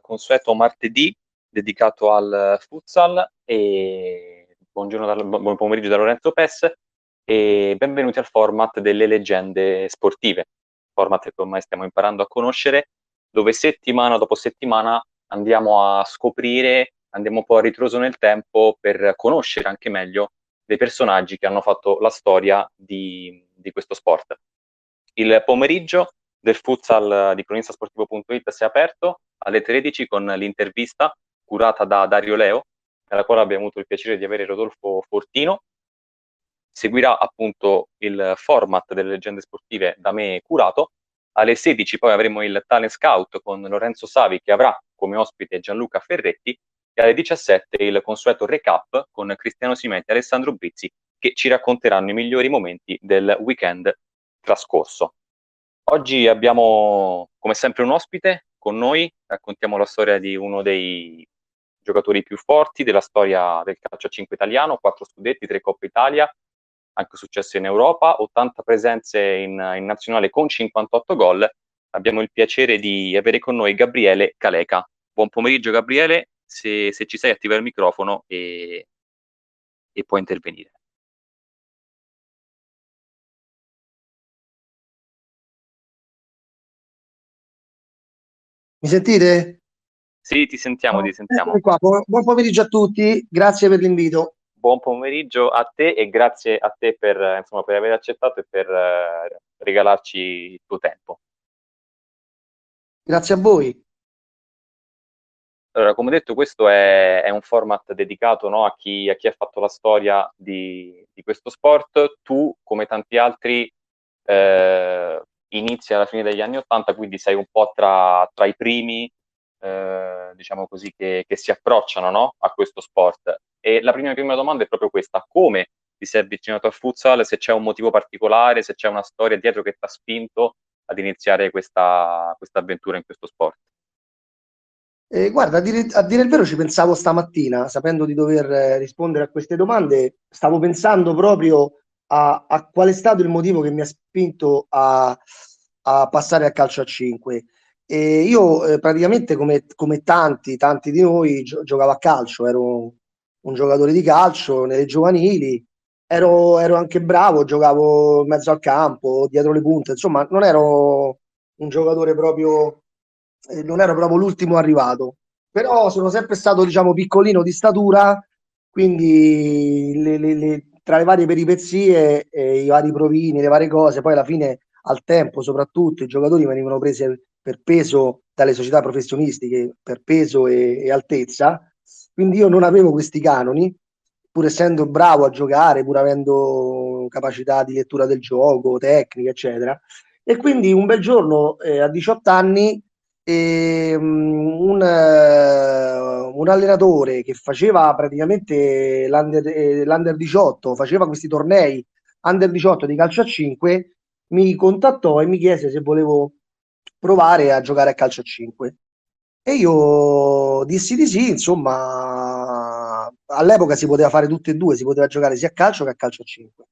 consueto martedì dedicato al futsal e buongiorno da, buon pomeriggio da Lorenzo Pes e benvenuti al format delle leggende sportive, format che ormai stiamo imparando a conoscere, dove settimana dopo settimana andiamo a scoprire, andiamo un po' a ritroso nel tempo per conoscere anche meglio dei personaggi che hanno fatto la storia di, di questo sport. Il pomeriggio del futsal di cronistasportivo.it si è aperto alle 13 con l'intervista curata da Dario Leo, nella quale abbiamo avuto il piacere di avere Rodolfo Fortino. Seguirà appunto il format delle leggende sportive da me curato. Alle 16 poi avremo il Talent Scout con Lorenzo Savi che avrà come ospite Gianluca Ferretti e alle 17 il consueto recap con Cristiano Simetti e Alessandro Brizzi che ci racconteranno i migliori momenti del weekend trascorso. Oggi abbiamo come sempre un ospite con noi, raccontiamo la storia di uno dei giocatori più forti della storia del calcio a 5 italiano, quattro scudetti, tre Coppa Italia, anche successo in Europa, 80 presenze in, in nazionale con 58 gol. Abbiamo il piacere di avere con noi Gabriele Caleca. Buon pomeriggio Gabriele, se, se ci sei attiva il microfono e, e puoi intervenire. Mi sentite? Sì, ti sentiamo, ti sentiamo. Buon, buon pomeriggio a tutti, grazie per l'invito. Buon pomeriggio a te e grazie a te per, insomma, per aver accettato e per uh, regalarci il tuo tempo. Grazie a voi. Allora, come detto, questo è, è un format dedicato no, a, chi, a, chi, ha fatto la storia di, di questo sport. Tu, come tanti altri, eh, inizia alla fine degli anni Ottanta, quindi sei un po' tra, tra i primi, eh, diciamo così, che, che si approcciano no? a questo sport. E la prima, prima domanda è proprio questa, come ti sei avvicinato al futsal, se c'è un motivo particolare, se c'è una storia dietro che ti ha spinto ad iniziare questa, questa avventura in questo sport? Eh, guarda, a dire, a dire, il vero ci pensavo stamattina, sapendo di dover eh, rispondere a queste domande, stavo pensando proprio a, a qual è stato il motivo che mi ha spinto a, a passare al calcio a 5. E io eh, praticamente come, come, tanti, tanti di noi gio- giocavo a calcio, ero un giocatore di calcio nelle giovanili, ero, ero, anche bravo, giocavo in mezzo al campo, dietro le punte, insomma non ero un giocatore proprio, eh, non ero proprio l'ultimo arrivato, però sono sempre stato diciamo piccolino di statura, quindi le, le, le tra le varie peripezie, eh, i vari provini, le varie cose, poi alla fine al tempo soprattutto i giocatori venivano presi per peso dalle società professionistiche, per peso e, e altezza, quindi io non avevo questi canoni, pur essendo bravo a giocare, pur avendo capacità di lettura del gioco, tecnica, eccetera. E quindi un bel giorno eh, a 18 anni eh, un, un allenatore che faceva praticamente l'under, eh, l'under 18, faceva questi tornei under 18 di calcio a 5, mi contattò e mi chiese se volevo provare a giocare a calcio a 5. E io dissi di sì, insomma, all'epoca si poteva fare tutte e due, si poteva giocare sia a calcio che a calcio a 5.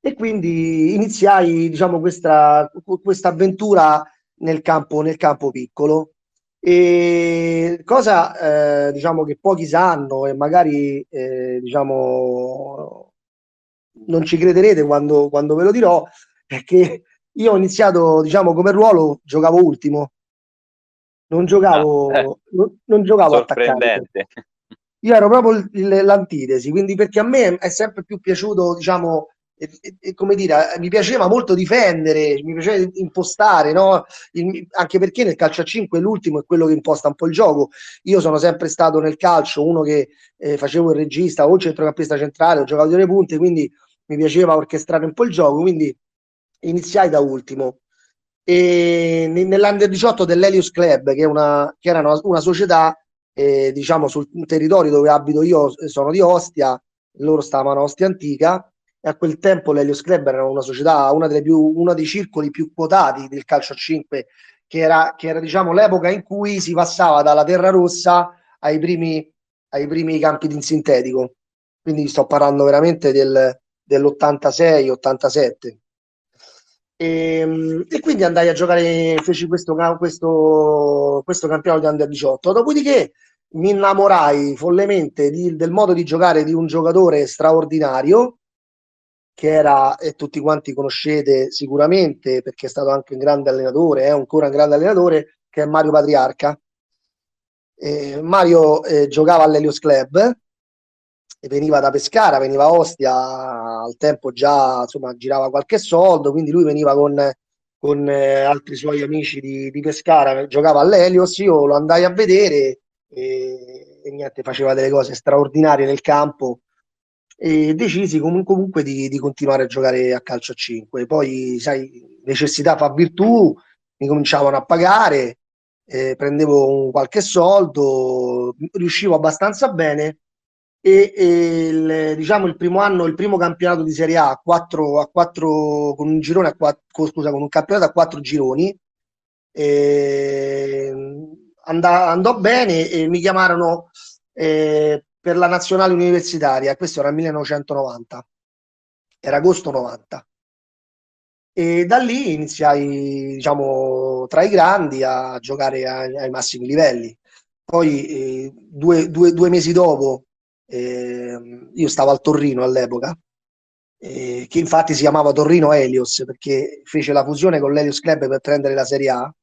E quindi iniziai, diciamo, questa, questa avventura nel campo, nel campo piccolo. E cosa eh, diciamo che pochi sanno e magari eh, diciamo non ci crederete quando, quando ve lo dirò è che io ho iniziato diciamo come ruolo giocavo ultimo. Non giocavo, ah, eh, non, non, giocavo attaccante. Io ero proprio l'antitesi quindi perché a me è sempre più piaciuto diciamo e, e, come dire, mi piaceva molto difendere, mi piaceva impostare, no? il, anche perché nel calcio a 5 l'ultimo è quello che imposta un po' il gioco. Io sono sempre stato nel calcio uno che eh, facevo il regista o il centrocampista centrale, ho giocato delle punte, quindi mi piaceva orchestrare un po' il gioco, quindi iniziai da ultimo. E nell'Under 18 dell'Elius Club, che, una, che era una, una società, eh, diciamo, sul territorio dove abito io, sono di Ostia, loro stavano a Ostia Antica, e a quel tempo l'Helios Club era una società, una delle più, uno dei circoli più quotati del calcio a 5, che era, che era diciamo, l'epoca in cui si passava dalla terra rossa ai primi, ai primi campi di sintetico. Quindi sto parlando veramente del, dell'86-87. E, ehm, e, quindi andai a giocare, feci questo, questo, questo campionato di Under 18. Dopodiché mi innamorai follemente di, del modo di giocare di un giocatore straordinario che era, e tutti quanti conoscete sicuramente perché è stato anche un grande allenatore, è ancora un grande allenatore, che è Mario Patriarca. Eh, Mario eh, giocava all'Helios Club e veniva da Pescara, veniva a Ostia, al tempo già insomma, girava qualche soldo, quindi lui veniva con, con eh, altri suoi amici di, di, Pescara, giocava all'Helios, io lo andai a vedere e, e niente, faceva delle cose straordinarie nel campo e decisi com- comunque di, di, continuare a giocare a calcio a 5. Poi, sai, necessità fa virtù, mi cominciavano a pagare, eh, prendevo qualche soldo, riuscivo abbastanza bene e, e il, diciamo il primo anno, il primo campionato di Serie A a 4, a 4 con un girone a 4, scusa, con un campionato a 4 gironi eh, andà, andò bene e mi chiamarono eh, per la nazionale universitaria, questo era il 1990, era agosto 90. E da lì iniziai, diciamo, tra i grandi a giocare ai, ai massimi livelli. Poi eh, due, due, due, mesi dopo eh, io stavo al Torrino all'epoca, eh, che infatti si chiamava Torrino Helios perché fece la fusione con l'Helios Club per prendere la Serie A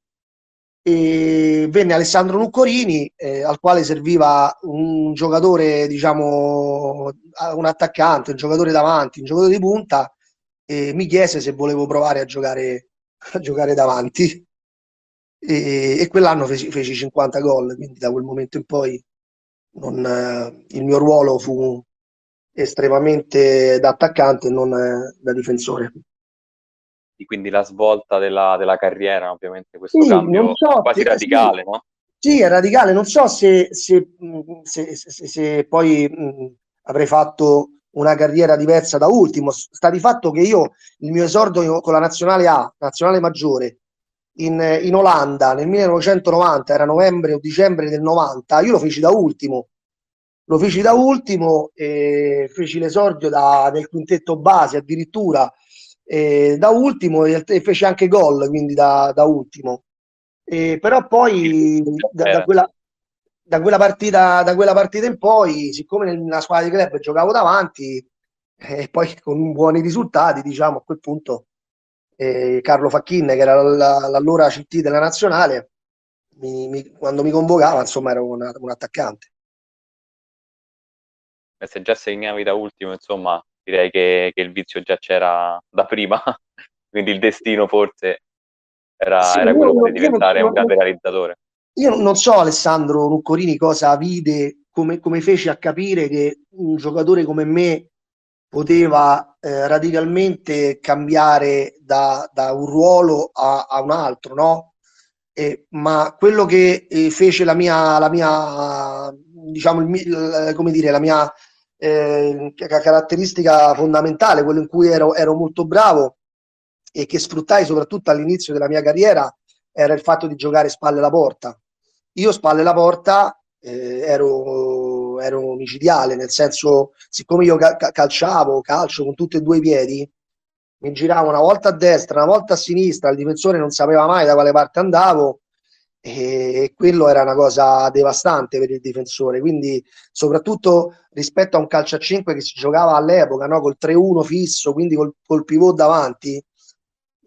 e venne Alessandro Nuccorini eh, al quale serviva un giocatore diciamo un attaccante un giocatore davanti un giocatore di punta e mi chiese se volevo provare a giocare, a giocare davanti. E, e quell'anno feci, feci, 50 gol quindi da quel momento in poi non, eh, il mio ruolo fu estremamente da attaccante e non eh, da difensore quindi la svolta della, della carriera, ovviamente questo sì, cambio so, quasi se, radicale, sì, no? Sì, è radicale, non so se, se, se, se poi mh, avrei fatto una carriera diversa da ultimo. Sta di fatto che io il mio esordio con la nazionale A, nazionale maggiore, in, in, Olanda nel 1990, era novembre o dicembre del 90, io lo feci da ultimo. Lo feci da ultimo e feci l'esordio da, del quintetto base addirittura eh, da ultimo e fece anche gol, quindi da, da ultimo. Eh, però poi da, da, quella, da, quella partita, da quella partita in poi, siccome nella squadra di club giocavo davanti e eh, poi con buoni risultati, diciamo a quel punto eh, Carlo Facchin, che era l'allora CT della nazionale, mi, mi, quando mi convocava, insomma, ero una, un attaccante. E se già segnavi da ultimo, insomma, direi che, che il vizio già c'era da prima, quindi il destino forse era, sì, era quello di diventare un grande realizzatore. Io non so Alessandro Ruccorini cosa vide, come, come fece a capire che un giocatore come me poteva eh, radicalmente cambiare da, da, un ruolo a, a un altro, no? Eh, ma quello che eh, fece la mia, la mia diciamo, il, come dire, la mia eh, caratteristica fondamentale, quello in cui ero, ero molto bravo e che sfruttai soprattutto all'inizio della mia carriera, era il fatto di giocare spalle alla porta. Io spalle alla porta eh, ero, ero omicidiale, nel senso, siccome io cal- calciavo, calcio con tutti e due i piedi, mi giravo una volta a destra, una volta a sinistra, il difensore non sapeva mai da quale parte andavo e quello era una cosa devastante per il difensore. Quindi, soprattutto rispetto a un calcio a 5 che si giocava all'epoca, no? col 3-1 fisso, quindi col, col pivot davanti,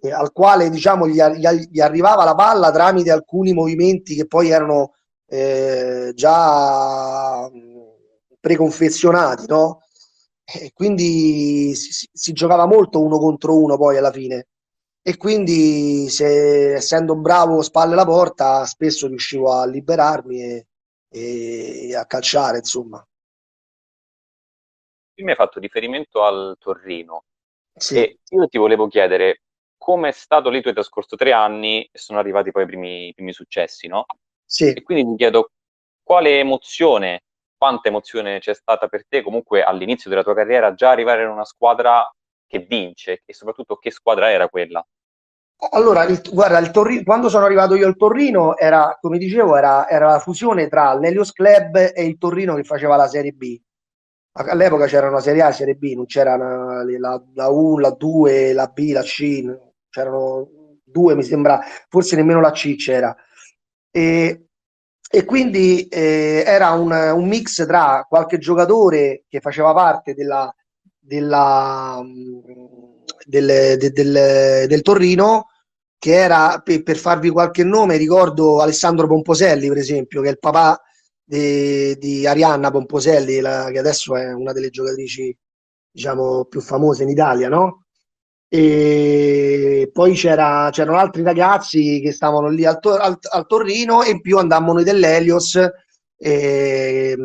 eh, al quale diciamo gli, gli, gli, arrivava la palla tramite alcuni movimenti che poi erano eh, già preconfezionati, no? E quindi si, si giocava molto uno contro uno poi alla fine e quindi se, essendo bravo spalle alla porta spesso riuscivo a liberarmi e, e a calciare insomma mi hai fatto riferimento al Torrino sì. e io ti volevo chiedere come è stato lì tu hai trascorso tre anni e sono arrivati poi i primi, i primi successi no? Sì. e quindi ti chiedo quale emozione quanta emozione c'è stata per te comunque all'inizio della tua carriera già arrivare in una squadra che vince e soprattutto che squadra era quella? Allora, il, guarda, il Torrino, quando sono arrivato io al Torrino, era, come dicevo, era, era la fusione tra l'Elios Club e il Torrino che faceva la Serie B. All'epoca c'era una Serie A e Serie B, non c'era una, la, la, U, la 2, la B, la C, c'erano due, mi sembra, forse nemmeno la C c'era. E, e quindi eh, era un, un, mix tra qualche giocatore che faceva parte della, della, del, del, del, del Torrino che era per, per, farvi qualche nome, ricordo Alessandro Pomposelli, per esempio, che è il papà di, di Arianna Pomposelli, la, che adesso è una delle giocatrici diciamo più famose in Italia, no? E poi c'era, c'erano altri ragazzi che stavano lì al, al, al Torrino e in più andammo noi dell'Elios. E,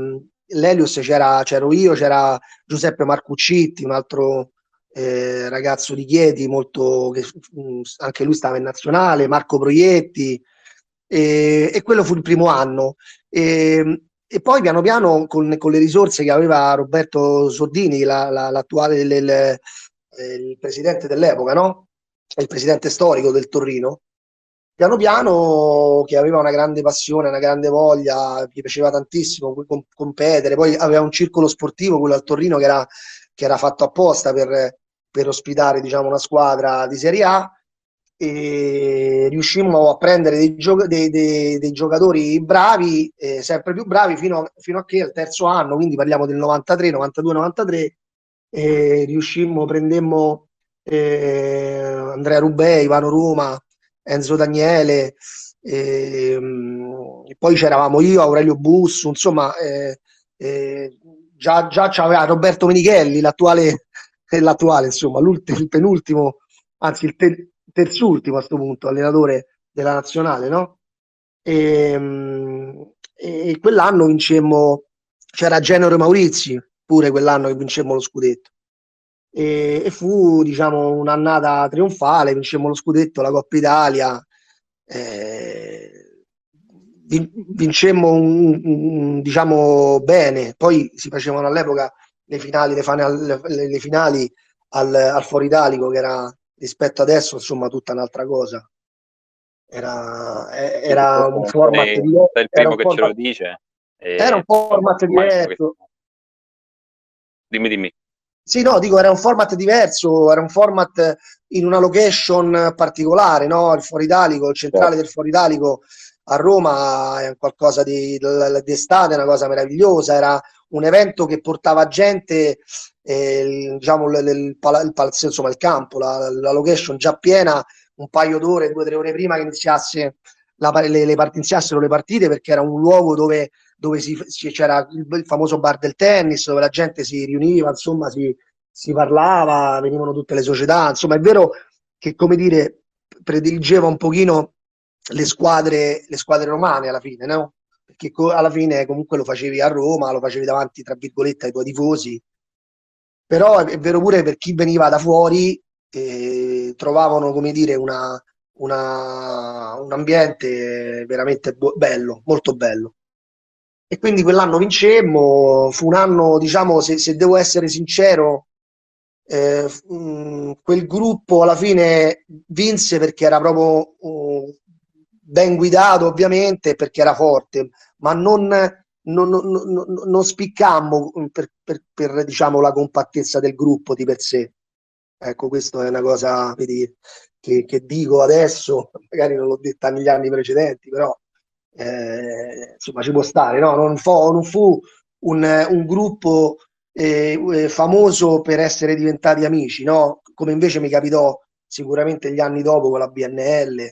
L'Elios c'era, c'ero io, c'era Giuseppe Marcuccitti, un altro eh, ragazzo di Chieti, molto, che mh, anche lui stava in nazionale, Marco Proietti, e, e quello fu il primo anno. E, e poi piano piano con, con, le risorse che aveva Roberto Soldini, la, la, l'attuale il, eh, il presidente dell'epoca, no? il presidente storico del Torino, piano piano che aveva una grande passione, una grande voglia, gli piaceva tantissimo competere, poi aveva un circolo sportivo, quello al Torino, che era, che era fatto apposta per, per ospitare diciamo, una squadra di Serie A. E riuscimmo a prendere dei, gio- dei, dei, dei giocatori bravi, eh, sempre più bravi, fino, fino, a che al terzo anno, quindi parliamo del 93, 92, 93, eh, riuscimmo, prendemmo eh, Andrea Rubei, Ivano Roma, Enzo Daniele, ehm, poi c'eravamo io, Aurelio Busso, insomma, eh, eh, già, già c'aveva Roberto Menichelli, l'attuale l'attuale, insomma, il penultimo, anzi il te- terzultimo a questo punto, allenatore della nazionale, no? E, ehm, e quell'anno vincemmo, c'era Genero Maurizi, pure quell'anno che vincemmo lo scudetto. E, e, fu diciamo un'annata trionfale, vincemmo lo scudetto, la Coppa Italia, eh, vincemmo un, un, diciamo bene, poi si facevano all'epoca le finali, le, fanali, le, le finali al, al Foro Italico, che era rispetto adesso, insomma, tutta un'altra cosa. Era, era un format è, diverso. il primo che format, ce lo dice. Era un format diverso. Dimmi, dimmi. Sì, no, dico, era un format diverso, era un format in una location particolare, no? Il Foro Italico, il centrale del Foro Italico a Roma è qualcosa di d'estate, una cosa meravigliosa, era un evento che portava gente, eh, diciamo, il, il, il, palazzo, insomma, il campo, la, la, location già piena, un paio d'ore, due o tre ore prima che iniziasse la, le, le part- iniziassero le partite, perché era un luogo dove, dove si, c'era il, il, famoso bar del tennis, dove la gente si riuniva, insomma, si, si parlava, venivano tutte le società, insomma, è vero che, come dire, prediligeva un pochino le squadre, le squadre romane alla fine, no? perché alla fine comunque lo facevi a Roma, lo facevi davanti, tra virgolette, ai tuoi tifosi. Però è, vero pure per chi veniva da fuori, eh, trovavano, come dire, una, una, un ambiente veramente bo- bello, molto bello. E quindi quell'anno vincemmo, fu un anno, diciamo, se, se devo essere sincero, eh, mh, quel gruppo alla fine vinse perché era proprio uh, ben guidato ovviamente perché era forte, ma non, non, non, non spiccammo per, per, per diciamo, la compattezza del gruppo di per sé. Ecco, questa è una cosa vedi, che, che, dico adesso, magari non l'ho detta negli anni precedenti, però eh, insomma ci può stare, no? non, fu, non fu un, un gruppo eh, eh, famoso per essere diventati amici, no? come invece mi capitò sicuramente gli anni dopo con la BNL,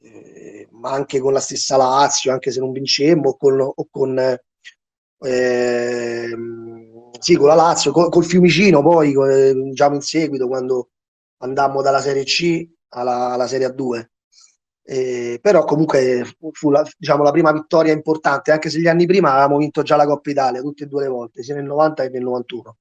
eh, ma anche con la stessa Lazio, anche se non vincemmo, o con, o con eh, sì, con la Lazio, col, col Fiumicino poi, diciamo in seguito, quando andammo dalla Serie C alla, alla Serie A2. Eh, però comunque fu la, diciamo, la prima vittoria importante, anche se gli anni prima avevamo vinto già la Coppa Italia tutte e due le volte, sia nel 90 che nel 91.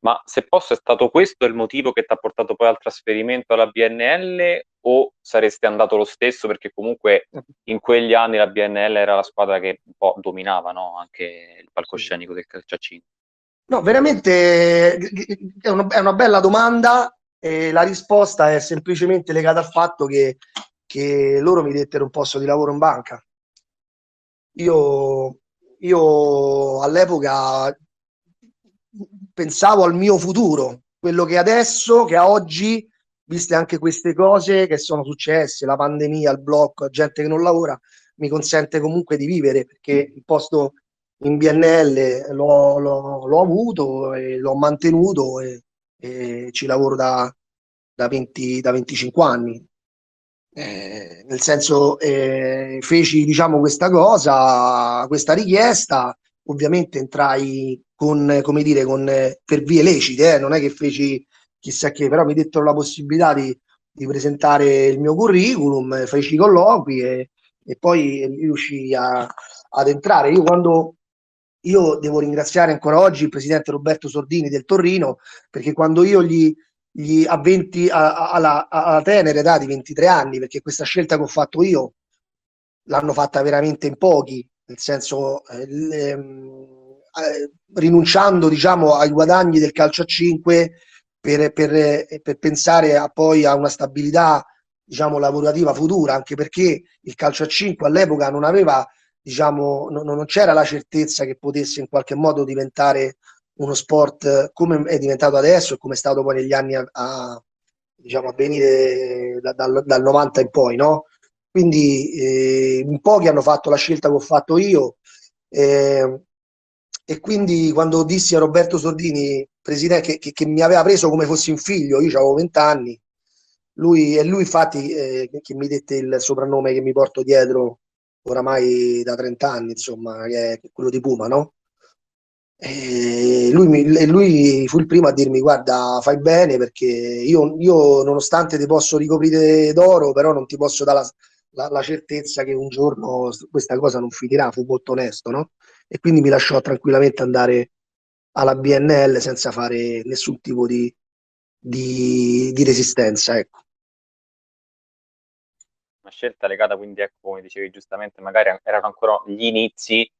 Ma se posso, è stato questo il motivo che ti ha portato poi al trasferimento alla BNL o saresti andato lo stesso perché comunque in quegli anni la BNL era la squadra che un po' dominava no? anche il palcoscenico del calciacino? No, veramente è una, è una bella domanda e la risposta è semplicemente legata al fatto che, che loro mi dettero un posto di lavoro in banca. Io, io all'epoca pensavo al mio futuro, quello che adesso, che a oggi, viste anche queste cose che sono successe, la pandemia, il blocco, gente che non lavora, mi consente comunque di vivere perché il posto in BNL l'ho, l'ho, l'ho avuto e l'ho mantenuto e, e ci lavoro da, da, 20, da 25 anni. Eh, nel senso, eh, feci diciamo questa cosa, questa richiesta, ovviamente entrai con, come dire, con, per vie lecite, eh, non è che feci chissà che, però mi dettero la possibilità di, di presentare il mio curriculum, feci i colloqui e, e poi riuscii a, ad entrare. Io quando io devo ringraziare ancora oggi il presidente Roberto Sordini del Torrino, perché quando io gli, gli a 20, a, alla, alla tenera età di 23 anni, perché questa scelta che ho fatto io l'hanno fatta veramente in pochi, nel senso eh, eh, rinunciando diciamo ai guadagni del calcio a 5 per, per, per pensare a, poi a una stabilità diciamo lavorativa futura, anche perché il calcio a 5 all'epoca non aveva diciamo, non, non c'era la certezza che potesse in qualche modo diventare uno sport come è diventato adesso e come è stato poi negli anni a, a, diciamo, a venire da, dal, dal 90 in poi, no? Quindi eh, in pochi hanno fatto la scelta che ho fatto io eh, e quindi quando dissi a Roberto Sordini, presidente, che, che, che mi aveva preso come fossi un figlio, io avevo 20 anni, lui, è lui infatti eh, che mi dette il soprannome che mi porto dietro oramai da 30 anni, insomma, che è quello di Puma, no? E lui, mi, lui, fu il primo a dirmi guarda fai bene perché io, io nonostante ti posso ricoprire d'oro però non ti posso dare la, la, la, certezza che un giorno questa cosa non finirà fu molto onesto no? e quindi mi lasciò tranquillamente andare alla BNL senza fare nessun tipo di, di, di resistenza ecco una scelta legata quindi, ecco, come dicevi giustamente, magari erano ancora gli inizi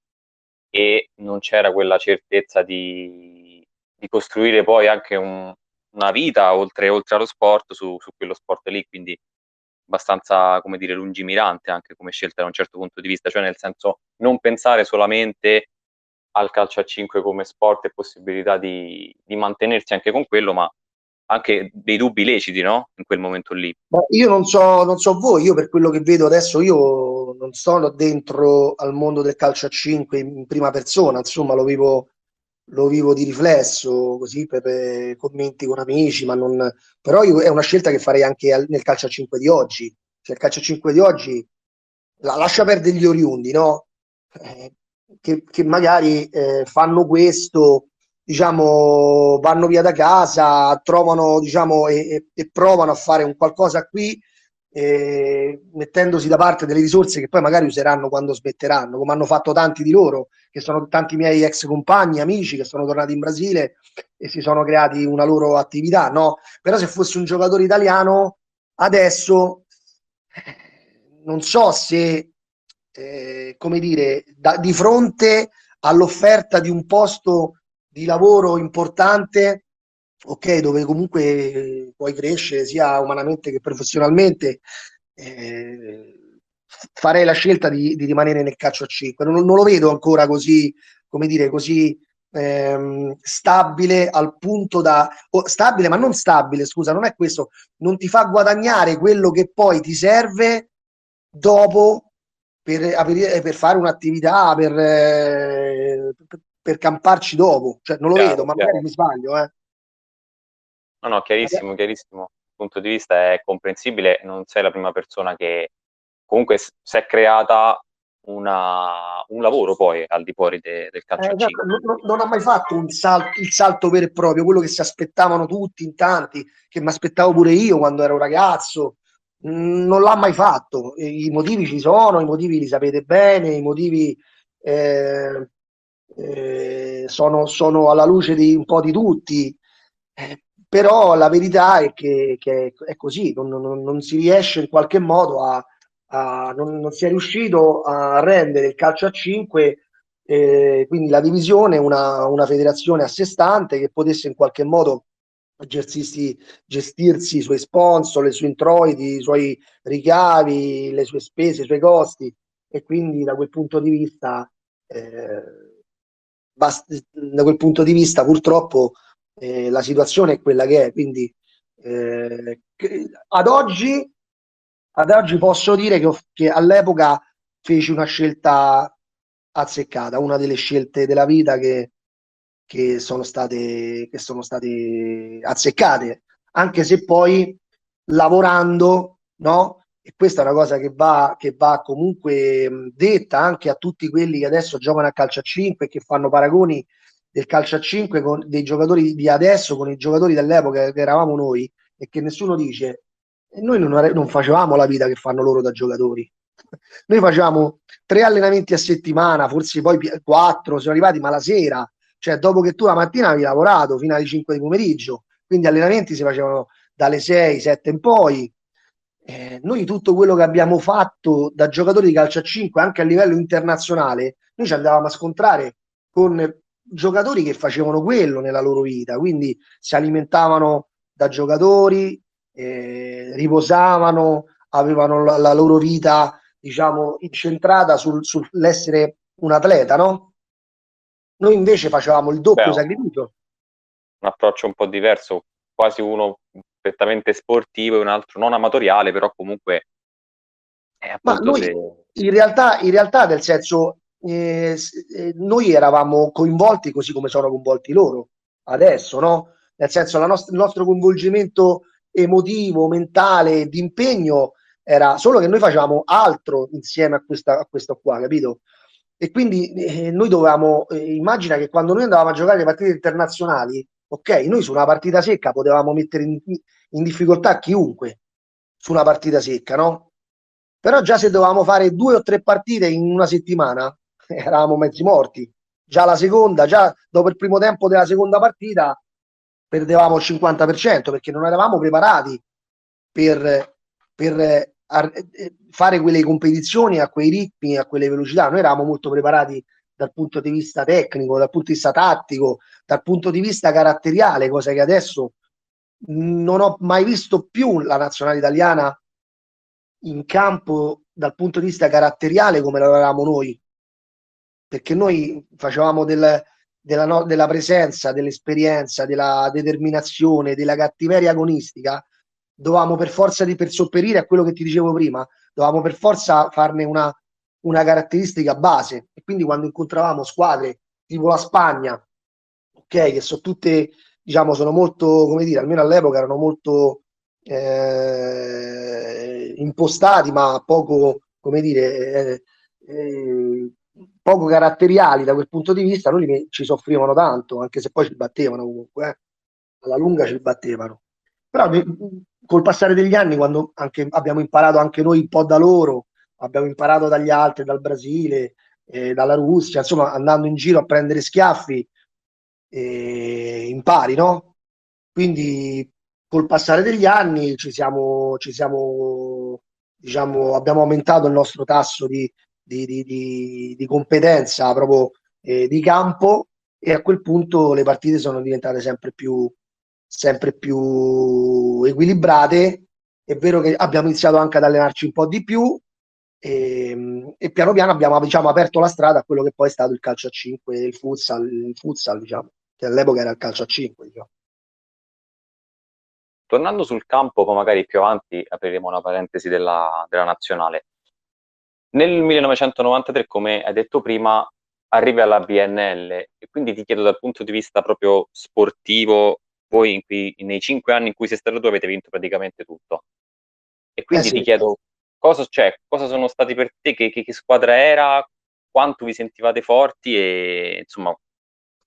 e non c'era quella certezza di, di costruire poi anche un, una vita oltre, oltre, allo sport su, su, quello sport lì, quindi abbastanza, come dire, lungimirante anche come scelta da un certo punto di vista, cioè nel senso non pensare solamente al calcio a 5 come sport e possibilità di, di mantenersi anche con quello, ma anche dei dubbi leciti, no? In quel momento lì. Ma io non so, non so voi, io per quello che vedo adesso, io non sono dentro al mondo del calcio a 5 in prima persona, insomma, lo vivo, lo vivo di riflesso, così per, per commenti con amici, ma non... però io, è una scelta che farei anche nel calcio a 5 di oggi. Cioè il calcio a 5 di oggi la, lascia perdere gli oriundi, no? Eh, che, che, magari eh, fanno questo diciamo, vanno via da casa, trovano, diciamo, e, e provano a fare un qualcosa qui, eh, mettendosi da parte delle risorse che poi magari useranno quando smetteranno, come hanno fatto tanti di loro, che sono tanti miei ex compagni, amici che sono tornati in Brasile e si sono creati una loro attività, no? Però se fosse un giocatore italiano, adesso non so se, eh, come dire, da, di fronte all'offerta di un posto di lavoro importante, ok, dove comunque puoi crescere sia umanamente che professionalmente, eh, farei la scelta di, di, rimanere nel calcio a 5. Non, non, lo vedo ancora così, come dire, così ehm, stabile al punto da oh, stabile, ma non stabile, scusa, non è questo, non ti fa guadagnare quello che poi ti serve dopo per, per fare un'attività, per, eh, per camparci dopo. Cioè, non lo chiaro, vedo, ma chiaro. magari mi sbaglio. Eh. No, no, chiarissimo, chiarissimo. Il punto di vista è comprensibile. Non sei la prima persona che comunque si è creata una, un lavoro poi al di fuori de, del calcio. Eh, esatto. non, non, ha mai fatto salto, il salto vero e proprio, quello che si aspettavano tutti in tanti, che mi aspettavo pure io quando ero ragazzo. Non l'ha mai fatto. I motivi ci sono, i motivi li sapete bene, i motivi eh, eh, sono, sono, alla luce di un po' di tutti, eh, però la verità è che, che è così, non, non, non, si riesce in qualche modo a, a non, non, si è riuscito a rendere il calcio a 5, eh, quindi la divisione, una, una federazione a sé stante che potesse in qualche modo gestirsi, gestirsi i suoi sponsor, i suoi introiti, i suoi ricavi, le sue spese, i suoi costi e quindi da quel punto di vista eh, da quel punto di vista purtroppo eh, la situazione è quella che è, quindi eh, ad, oggi, ad oggi posso dire che, che all'epoca feci una scelta azzeccata, una delle scelte della vita che, che, sono, state, che sono state azzeccate, anche se poi lavorando, no? E questa è una cosa che va, che va comunque detta anche a tutti quelli che adesso giocano a calcio a 5 e che fanno paragoni del calcio a 5 con dei giocatori di adesso con i giocatori dell'epoca che eravamo noi e che nessuno dice noi non, non facevamo la vita che fanno loro da giocatori. Noi facevamo tre allenamenti a settimana forse poi quattro sono arrivati ma la sera cioè dopo che tu la mattina avevi lavorato fino alle 5 di pomeriggio quindi allenamenti si facevano dalle 6, 7 in poi eh, noi tutto quello che abbiamo fatto da giocatori di calcio a 5 anche a livello internazionale noi ci andavamo a scontrare con giocatori che facevano quello nella loro vita, quindi si alimentavano da giocatori, eh, riposavano, avevano la, la, loro vita, diciamo, incentrata sul, sull'essere un atleta, no? Noi invece facevamo il doppio Beh, sacrificio. Un approccio un po' diverso, quasi uno prettamente sportivo e un altro non amatoriale, però comunque è appunto Ma noi, se... in, realtà, in realtà, nel senso, eh, eh, noi eravamo coinvolti così come sono coinvolti loro adesso, no? Nel senso, nost- il nostro coinvolgimento emotivo, mentale, di impegno era solo che noi facevamo altro insieme a, questa, a questo qua, capito? E quindi eh, noi dovevamo, eh, immagina che quando noi andavamo a giocare le partite internazionali, ok, noi su una partita secca potevamo mettere in, in difficoltà chiunque su una partita secca, no? Però già se dovevamo fare due o tre partite in una settimana, eravamo mezzi morti. Già la seconda, già dopo il primo tempo della seconda partita, perdevamo il 50% perché non eravamo preparati per, per fare quelle competizioni a quei ritmi, a quelle velocità. Noi eravamo molto preparati dal punto di vista tecnico, dal punto di vista tattico, dal punto di vista caratteriale, cosa che adesso non ho mai visto più la nazionale italiana in campo dal punto di vista caratteriale come l'avevamo noi perché noi facevamo del, della, no, della, presenza, dell'esperienza, della determinazione, della cattiveria agonistica, dovevamo per forza di per sopperire a quello che ti dicevo prima, dovevamo per forza farne una, una caratteristica base. E quindi quando incontravamo squadre tipo la Spagna, ok, che sono tutte, diciamo, sono molto, come dire, almeno all'epoca erano molto eh, impostati, ma poco, come dire, eh, eh, poco caratteriali da quel punto di vista, noi ci soffrivano tanto, anche se poi ci battevano comunque, eh. alla lunga ci battevano. Però col passare degli anni, quando anche, abbiamo imparato anche noi un po' da loro, abbiamo imparato dagli altri, dal Brasile, eh, dalla Russia, insomma, andando in giro a prendere schiaffi, eh, impari, no? Quindi col passare degli anni ci siamo, ci siamo diciamo, abbiamo aumentato il nostro tasso di, di, di, di, di competenza proprio eh, di campo e a quel punto le partite sono diventate sempre più, sempre più equilibrate. È vero che abbiamo iniziato anche ad allenarci un po' di più e, ehm, e piano piano abbiamo diciamo, aperto la strada a quello che poi è stato il calcio a 5, il futsal, il futsal diciamo, che all'epoca era il calcio a 5. Diciamo. Tornando sul campo, poi magari più avanti apriremo una parentesi della, della nazionale. Nel 1993, come hai detto prima, arrivi alla BNL e quindi ti chiedo dal punto di vista proprio sportivo, voi in cui, nei cinque anni in cui sei stato tu avete vinto praticamente tutto. E quindi eh sì. ti chiedo cosa, cioè, cosa sono stati per te, che, che, che, squadra era, quanto vi sentivate forti e insomma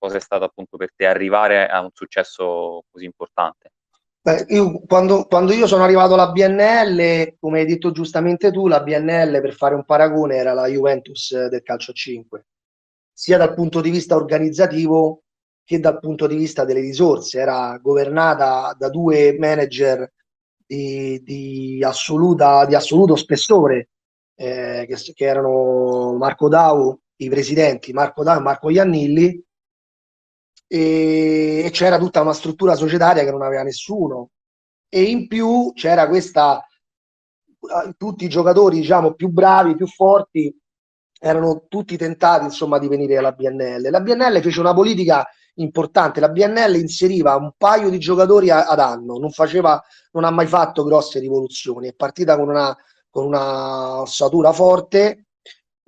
cosa è stato appunto per te arrivare a un successo così importante. Beh, io, quando, quando, io sono arrivato alla BNL, come hai detto giustamente tu, la BNL per fare un paragone era la Juventus del calcio 5, sia dal punto di vista organizzativo che dal punto di vista delle risorse. Era governata da due manager di, di, assoluta, di assoluto spessore, eh, che, che, erano Marco Dau, i presidenti Marco Dau e Marco Iannilli, e, c'era tutta una struttura societaria che non aveva nessuno e in più c'era questa tutti i giocatori diciamo più bravi, più forti erano tutti tentati insomma di venire alla BNL. La BNL fece una politica importante. La BNL inseriva un paio di giocatori a, ad anno, non, faceva, non ha mai fatto grosse rivoluzioni. È partita con una, con una ossatura forte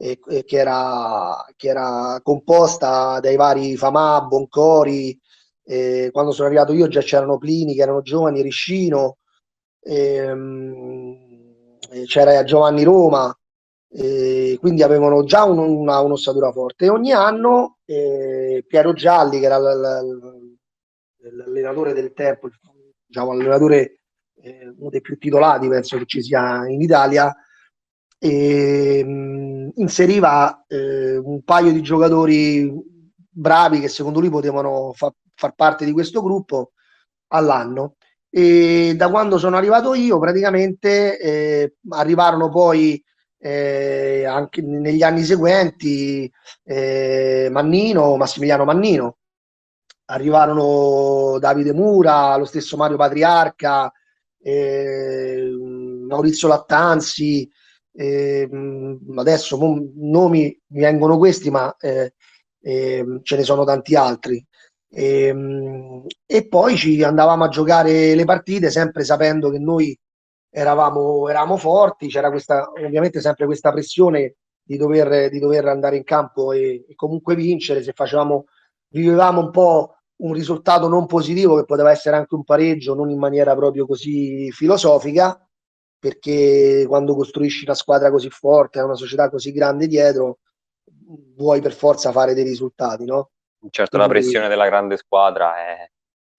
eh, che, era, che era composta dai vari Famà, Boncori. Eh, quando sono arrivato io già c'erano Plini che erano giovani, Riscino, ehm, c'era Giovanni Roma, eh, quindi avevano già un, una, un'ossatura forte e ogni anno eh, Piero Gialli che era l, l, l'allenatore del tempo diciamo l'allenatore eh, uno dei più titolati penso che ci sia in Italia ehm, inseriva eh, un paio di giocatori bravi che secondo lui potevano fa, far parte di questo gruppo all'anno. E da quando sono arrivato io praticamente eh, arrivarono poi eh, anche negli anni seguenti eh, Mannino, Massimiliano Mannino, arrivarono Davide Mura, lo stesso Mario Patriarca, eh, Maurizio Lattanzi, eh, adesso nomi mi vengono questi, ma eh, eh, ce ne sono tanti altri. E, e, poi ci andavamo a giocare le partite sempre sapendo che noi eravamo, eravamo forti, c'era questa, ovviamente sempre questa pressione di dover, di dover andare in campo e, e, comunque vincere, se facevamo, vivevamo un po' un risultato non positivo che poteva essere anche un pareggio, non in maniera proprio così filosofica, perché quando costruisci una squadra così forte, una società così grande dietro, vuoi per forza fare dei risultati, no? Certo, Quindi, la pressione della grande squadra è,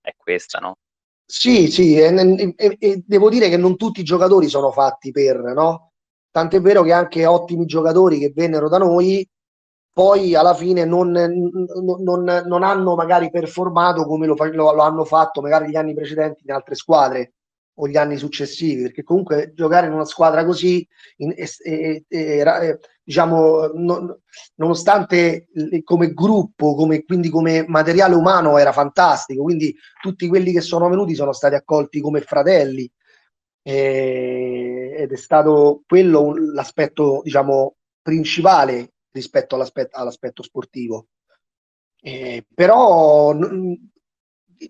è questa, no? Sì, sì, e, e, e, devo dire che non tutti i giocatori sono fatti per, no? Tant'è vero che anche ottimi giocatori che vennero da noi poi alla fine non, non, non hanno magari performato come lo, lo, lo, hanno fatto magari gli anni precedenti in altre squadre o gli anni successivi, perché comunque giocare in una squadra così, in, e, e, diciamo, non, nonostante come gruppo, come, quindi come materiale umano era fantastico, quindi tutti quelli che sono venuti sono stati accolti come fratelli ed è stato quello l'aspetto, diciamo, principale rispetto all'aspetto, all'aspetto sportivo. Eh, però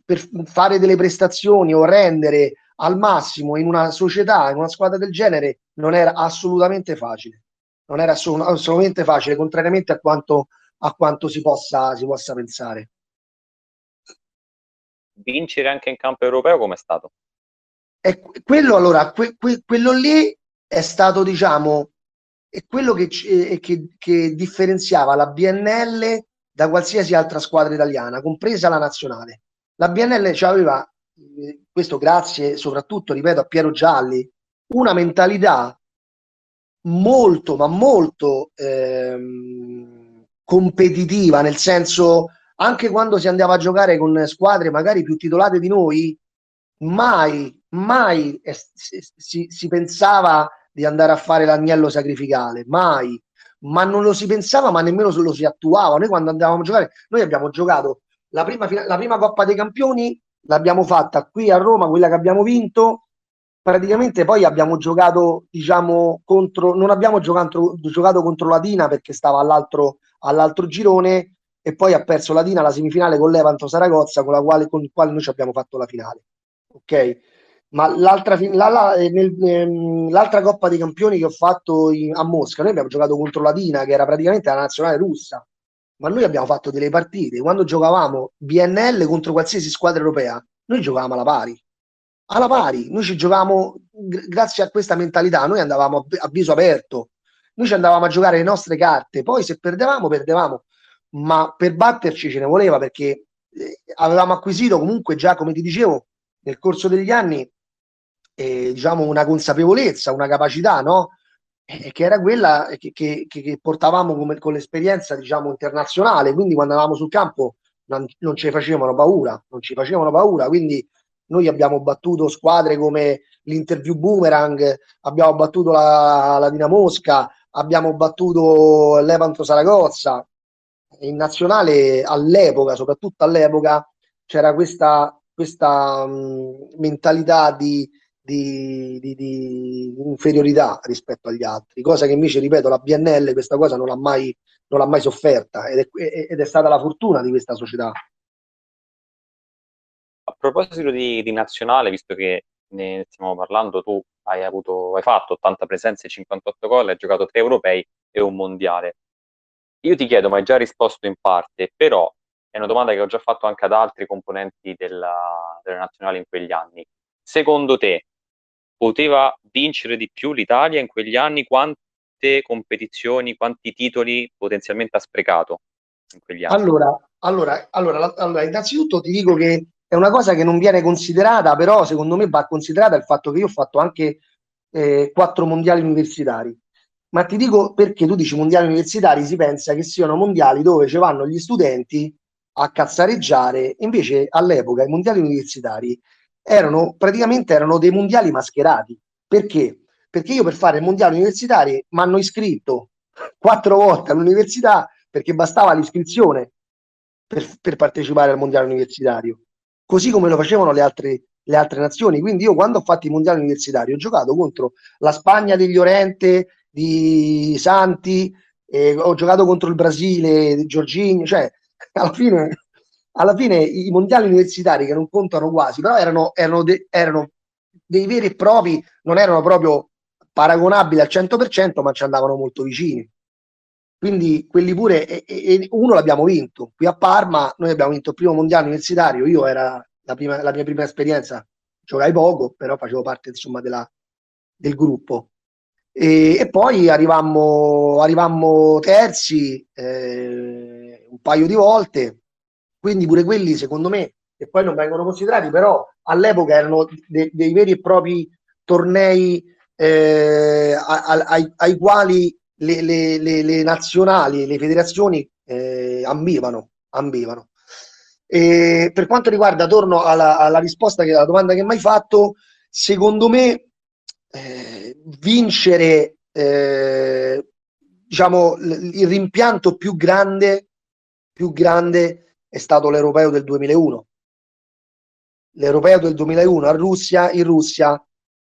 per fare delle prestazioni o rendere al massimo in una società, in una squadra del genere, non era assolutamente facile. Non era assolutamente facile, contrariamente a quanto, a quanto si, possa, si possa pensare. Vincere anche in campo europeo come è stato? E quello, allora, que, que, quello lì è stato, diciamo, è quello che, eh, che, che differenziava la BNL da qualsiasi altra squadra italiana, compresa la nazionale. La BNL aveva questo grazie soprattutto, ripeto, a Piero Gialli, una mentalità molto, ma molto ehm, competitiva, nel senso anche quando si andava a giocare con squadre magari più titolate di noi, mai, mai eh, si, si, pensava di andare a fare l'agnello sacrificale, mai, ma non lo si pensava, ma nemmeno lo si attuava. Noi quando andavamo a giocare, noi abbiamo giocato la prima, la prima Coppa dei Campioni l'abbiamo fatta qui a Roma, quella che abbiamo vinto. Praticamente poi abbiamo giocato, diciamo, contro, non abbiamo giocato, giocato contro la Dina perché stava all'altro, all'altro girone e poi ha perso la Dina la semifinale con l'Evanto Saragozza con, la quale, con il quale noi ci abbiamo fatto la finale. Ok? Ma l'altra, la, la, nel, ehm, l'altra Coppa dei Campioni che ho fatto in, a Mosca, noi abbiamo giocato contro la Dina, che era praticamente la nazionale russa ma noi abbiamo fatto delle partite. Quando giocavamo BNL contro qualsiasi squadra europea, noi giocavamo alla pari. Alla pari, noi ci giocavamo grazie a questa mentalità, noi andavamo a viso aperto, noi ci andavamo a giocare le nostre carte, poi se perdevamo, perdevamo, ma per batterci ce ne voleva perché eh, avevamo acquisito comunque già, come ti dicevo, nel corso degli anni, eh, diciamo una consapevolezza, una capacità, no? Eh, che era quella che, che, che portavamo come, con l'esperienza diciamo internazionale, quindi quando andavamo sul campo non, non ci facevano paura, non ci facevano paura, quindi noi abbiamo battuto squadre come l'Interview Boomerang, abbiamo battuto la, la Dinamo Mosca, abbiamo battuto l'Evanto Saragozza. In nazionale all'epoca, soprattutto all'epoca, c'era questa, questa mh, mentalità di, di, di, di, inferiorità rispetto agli altri, cosa che invece, ripeto, la BNL questa cosa non l'ha mai, non l'ha mai sofferta ed è, ed è stata la fortuna di questa società. proposito di, di, nazionale, visto che ne stiamo parlando, tu hai, avuto, hai fatto 80 presenze, 58 gol, hai giocato tre europei e un mondiale. Io ti chiedo, ma hai già risposto in parte, però è una domanda che ho già fatto anche ad altri componenti della, della nazionale in quegli anni. Secondo te poteva vincere di più l'Italia in quegli anni? Quante competizioni, quanti titoli potenzialmente ha sprecato in quegli anni? Allora, allora, allora, allora innanzitutto ti dico che è una cosa che non viene considerata, però secondo me va considerata il fatto che io ho fatto anche eh, quattro mondiali universitari. Ma ti dico perché tu dici mondiali universitari, si pensa che siano mondiali dove ci vanno gli studenti a cazzareggiare, invece all'epoca i mondiali universitari erano praticamente erano dei mondiali mascherati. Perché? Perché io per fare il mondiale universitario mi hanno iscritto quattro volte all'università perché bastava l'iscrizione per, per, partecipare al mondiale universitario, così come lo facevano le altre, le altre nazioni. Quindi io quando ho fatto i mondiali universitari ho giocato contro la Spagna degli Orente, di Santi, eh, ho giocato contro il Brasile, di Giorginio, cioè alla fine, alla fine i mondiali universitari che non contano quasi, però erano, erano, de, erano dei veri e propri, non erano proprio paragonabili al 100%, ma ci andavano molto vicini. Quindi quelli pure, e, e uno l'abbiamo vinto. Qui a Parma noi abbiamo vinto il primo mondiale universitario, io era la, prima, la mia prima esperienza, giocai poco, però facevo parte insomma della, del gruppo. E, e poi arrivammo, arrivammo terzi, eh, un paio di volte, quindi pure quelli secondo me, che poi non vengono considerati, però all'epoca erano de- dei veri e propri tornei eh, ai, ai, ai, quali le, le, le, le, nazionali, le federazioni eh, ambivano. ambivano. E per quanto riguarda, torno alla, alla risposta che alla domanda che mi hai fatto, secondo me eh, vincere eh, diciamo il rimpianto più grande più grande è stato l'europeo del 2001. L'europeo del 2001 a Russia, in Russia,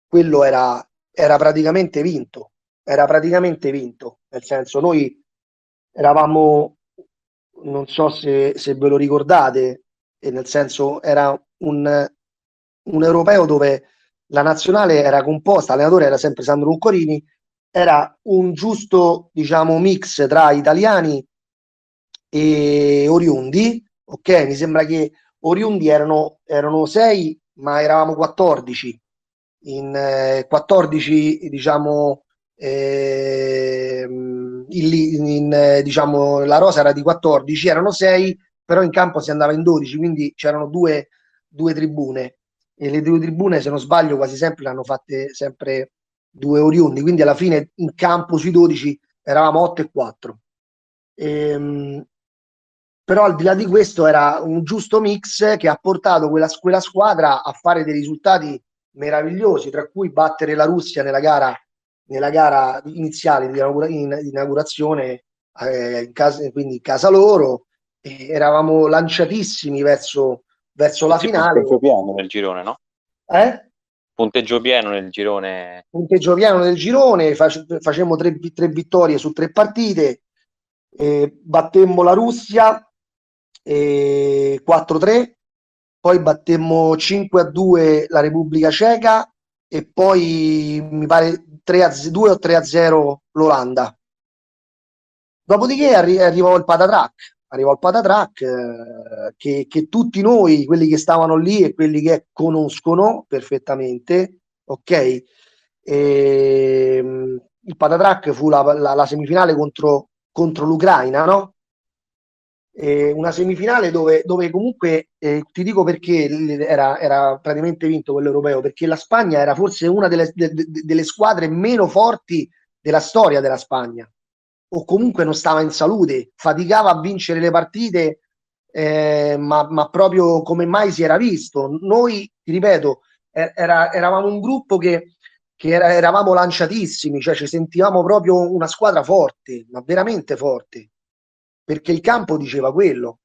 quello era, era praticamente vinto, era praticamente vinto, nel senso noi eravamo, non so se, se ve lo ricordate, nel senso era un, un europeo dove la nazionale era composta, l'allenatore era sempre Sandro Luccorini, era un giusto diciamo mix tra italiani e oriundi, ok? Mi sembra che oriundi erano, erano 6, ma eravamo 14. In eh, 14, diciamo, eh, in, in, diciamo, la rosa era di 14, erano 6, però in campo si andava in 12, quindi c'erano due, due tribune. E le due tribune, se non sbaglio, quasi sempre le hanno fatte sempre due oriundi, quindi alla fine in campo sui 12 eravamo 8 e 4. Ehm, però al di là di questo era un giusto mix che ha portato quella, quella squadra a fare dei risultati meravigliosi, tra cui battere la Russia nella gara, nella gara iniziale di, inaugurazione, eh, in casa, quindi in casa loro, e eravamo lanciatissimi verso, verso la finale. Punteggio pieno nel girone, no? Eh? Punteggio pieno nel girone. Punteggio pieno nel girone, face, facemmo tre, tre vittorie su tre partite, eh, battemmo la Russia, 4-3, poi battemmo 5-2 la Repubblica Ceca e poi mi pare 3-2 o 3-0 l'Olanda. Dopodiché arri- arrivò il patatrack, arrivò il patatrack eh, che, che tutti noi, quelli che stavano lì e quelli che conoscono perfettamente, ok? E, ehm, il patatrack fu la, la, la semifinale contro, contro l'Ucraina, no? Eh, una semifinale dove, dove comunque eh, ti dico perché era, era, praticamente vinto quello europeo perché la Spagna era forse una delle, de, de, delle, squadre meno forti della storia della Spagna. O comunque non stava in salute faticava a vincere le partite eh, ma, ma, proprio come mai si era visto. Noi ti ripeto era, eravamo un gruppo che, che era, eravamo lanciatissimi cioè ci sentivamo proprio una squadra forte ma veramente forte perché il campo diceva quello.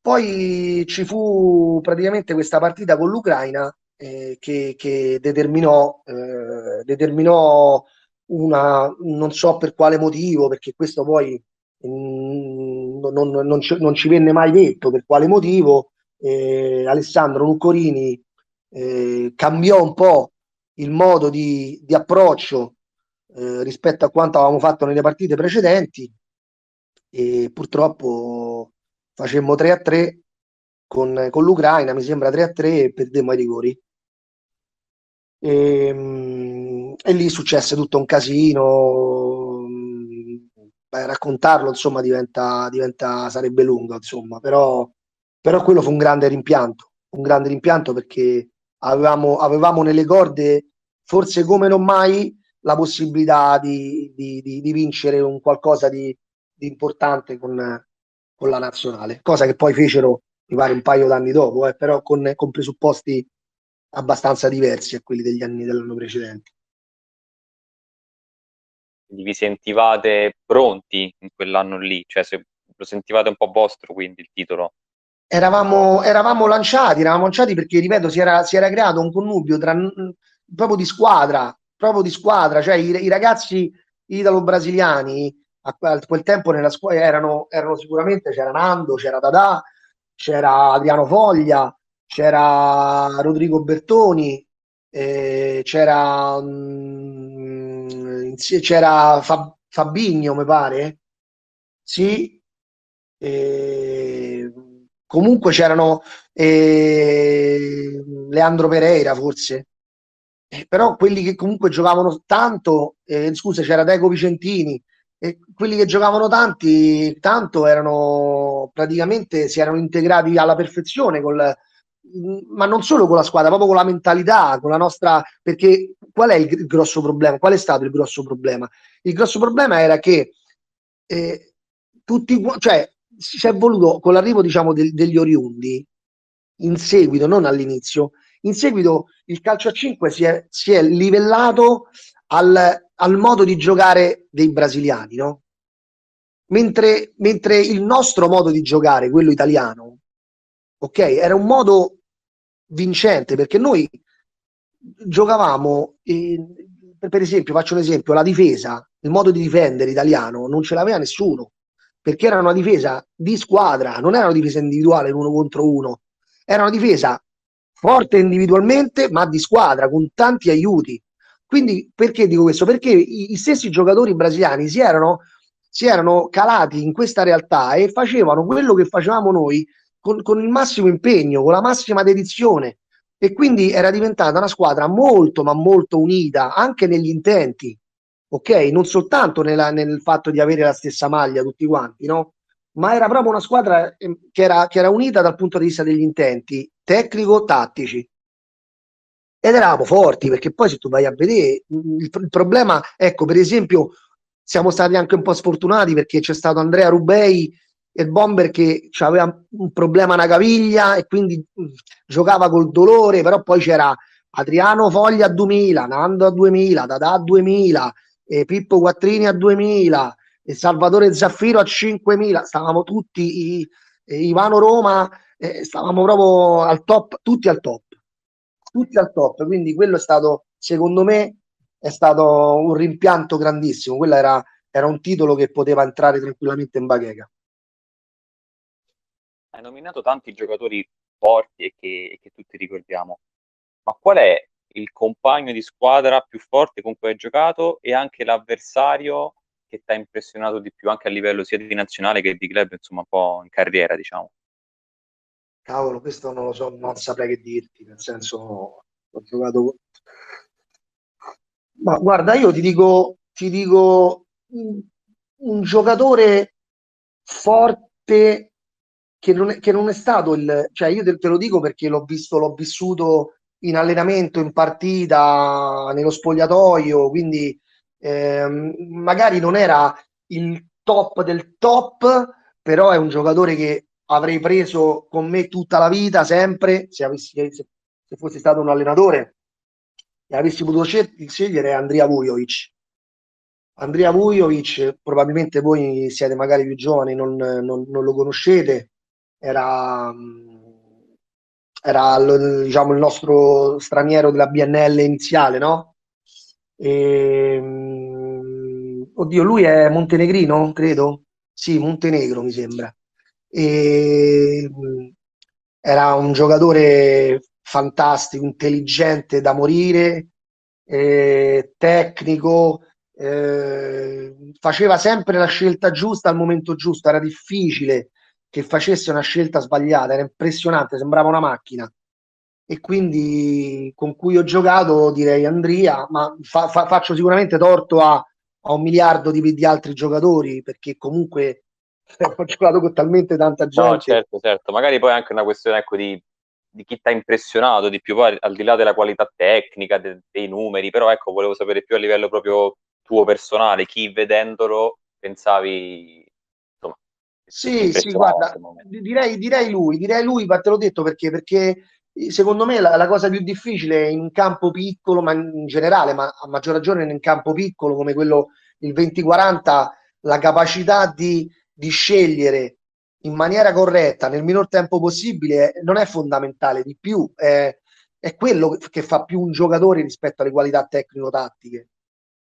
Poi ci fu praticamente questa partita con l'Ucraina eh, che, che, determinò, eh, determinò una, non so per quale motivo, perché questo poi mh, mm, non, non, ci, non, ci, venne mai detto per quale motivo, eh, Alessandro Luccorini eh, cambiò un po' il modo di, di approccio eh, rispetto a quanto avevamo fatto nelle partite precedenti e purtroppo facemmo 3 a 3 con, con l'Ucraina, mi sembra 3 a 3 e perdemmo ai rigori. E, ehm, e lì successe tutto un casino. Beh, raccontarlo insomma diventa, diventa, sarebbe lungo, insomma, però, però quello fu un grande rimpianto, un grande rimpianto perché avevamo, avevamo nelle corde, forse come non mai, la possibilità di, di, di, di vincere un qualcosa di, importante con, con, la nazionale, cosa che poi fecero, mi pare, un paio d'anni dopo, eh, però con, con presupposti abbastanza diversi a quelli degli anni dell'anno precedente. Vi sentivate pronti in quell'anno lì? Cioè, se lo sentivate un po' vostro, quindi il titolo? Eravamo, eravamo lanciati, eravamo lanciati perché, ripeto, si era, si era creato un connubio tra, proprio di squadra, proprio di squadra, cioè i, i ragazzi italo-brasiliani a, a, quel tempo nella squadra erano, erano sicuramente, c'era Nando, c'era Dadà, c'era Adriano Foglia, c'era Rodrigo Bertoni, eh, c'era, mh, mm, c'era Fab, Fabigno, mi pare. Sì. Eh, comunque c'erano eh, Leandro Pereira, forse. Eh, però quelli che comunque giocavano tanto, eh, scusa, c'era Deco Vicentini, e quelli che giocavano tanti, tanto erano praticamente si erano integrati alla perfezione col, ma non solo con la squadra, proprio con la mentalità, con la nostra. Perché qual è il grosso problema? Qual è stato il grosso problema? Il grosso problema era che eh, tutti, cioè, si è voluto con l'arrivo, diciamo, del, degli oriundi in seguito, non all'inizio, in seguito il calcio a 5 si è, si è livellato al, al, modo di giocare dei brasiliani, no? Mentre, mentre il nostro modo di giocare, quello italiano, ok, era un modo vincente perché noi giocavamo, eh, per esempio, faccio un esempio, la difesa, il modo di difendere italiano non ce l'aveva nessuno perché era una difesa di squadra, non era una difesa individuale uno contro uno, era una difesa forte individualmente ma di squadra con tanti aiuti. Quindi perché dico questo? Perché i, stessi giocatori brasiliani si erano, si erano calati in questa realtà e facevano quello che facevamo noi con, con il massimo impegno, con la massima dedizione e quindi era diventata una squadra molto ma molto unita anche negli intenti, ok? Non soltanto nella, nel fatto di avere la stessa maglia tutti quanti, no? Ma era proprio una squadra ehm, che era, che era unita dal punto di vista degli intenti tecnico-tattici. Ed eravamo forti perché poi se tu vai a vedere il, il problema, ecco, per esempio, siamo stati anche un po' sfortunati perché c'è stato Andrea Rubei il bomber che aveva un problema alla caviglia e quindi mh, giocava col dolore, però poi c'era Adriano Foglia a 2000, Nando a 2000, Dada a 2000, eh, Pippo Quattrini a 2000, e Salvatore Zaffiro a 5000, stavamo tutti, i, eh, Ivano Roma, eh, stavamo proprio al top, tutti al top, tutti al top, quindi quello è stato, secondo me, è stato un rimpianto grandissimo, quello era, era un titolo che poteva entrare tranquillamente in bacheca. Hai nominato tanti giocatori forti e che, che tutti ricordiamo, ma qual è il compagno di squadra più forte con cui hai giocato e anche l'avversario che ti ha impressionato di più anche a livello sia di nazionale che di club, insomma, un po' in carriera, diciamo? Cavolo, questo non lo so, non saprei che dirti, nel senso ho giocato ma guarda, io ti dico, ti dico un, un giocatore forte che non, è, che non è stato il, cioè io te, te, lo dico perché l'ho visto, l'ho vissuto in allenamento, in partita, nello spogliatoio, quindi ehm, magari non era il top del top, però è un giocatore che avrei preso con me tutta la vita, sempre, se, avessi, se, se fossi stato un allenatore, e avessi potuto scegliere Andrea Vujovic. Andrea Vujovic, probabilmente voi siete magari più giovani, non, non, non lo conoscete, era, era diciamo, il nostro straniero della BNL iniziale, no? E, oddio, lui è montenegrino, credo? Sì, Montenegro mi sembra. E, era un giocatore fantastico, intelligente da morire, eh, tecnico, eh, faceva sempre la scelta giusta al momento giusto, era difficile che facesse una scelta sbagliata, era impressionante, sembrava una macchina. E quindi con cui ho giocato direi Andria, ma fa, fa, faccio sicuramente torto a, a un miliardo di, di, altri giocatori perché comunque ho giocato con talmente tanta gente. No, certo, certo, magari poi è anche una questione ecco, di, di chi ti ha impressionato di più, poi al di là della qualità tecnica, de, dei numeri, però ecco, volevo sapere più a livello proprio tuo personale, chi vedendolo pensavi insomma, sì, sì, guarda, direi, direi, lui, direi lui, ma te l'ho detto perché, perché secondo me la, la, cosa più difficile in un campo piccolo, ma in generale, ma a maggior ragione in un campo piccolo come quello il 2040, la capacità di, di scegliere in maniera corretta nel minor tempo possibile non è fondamentale, di più è, è quello che fa più un giocatore rispetto alle qualità tecnico-tattiche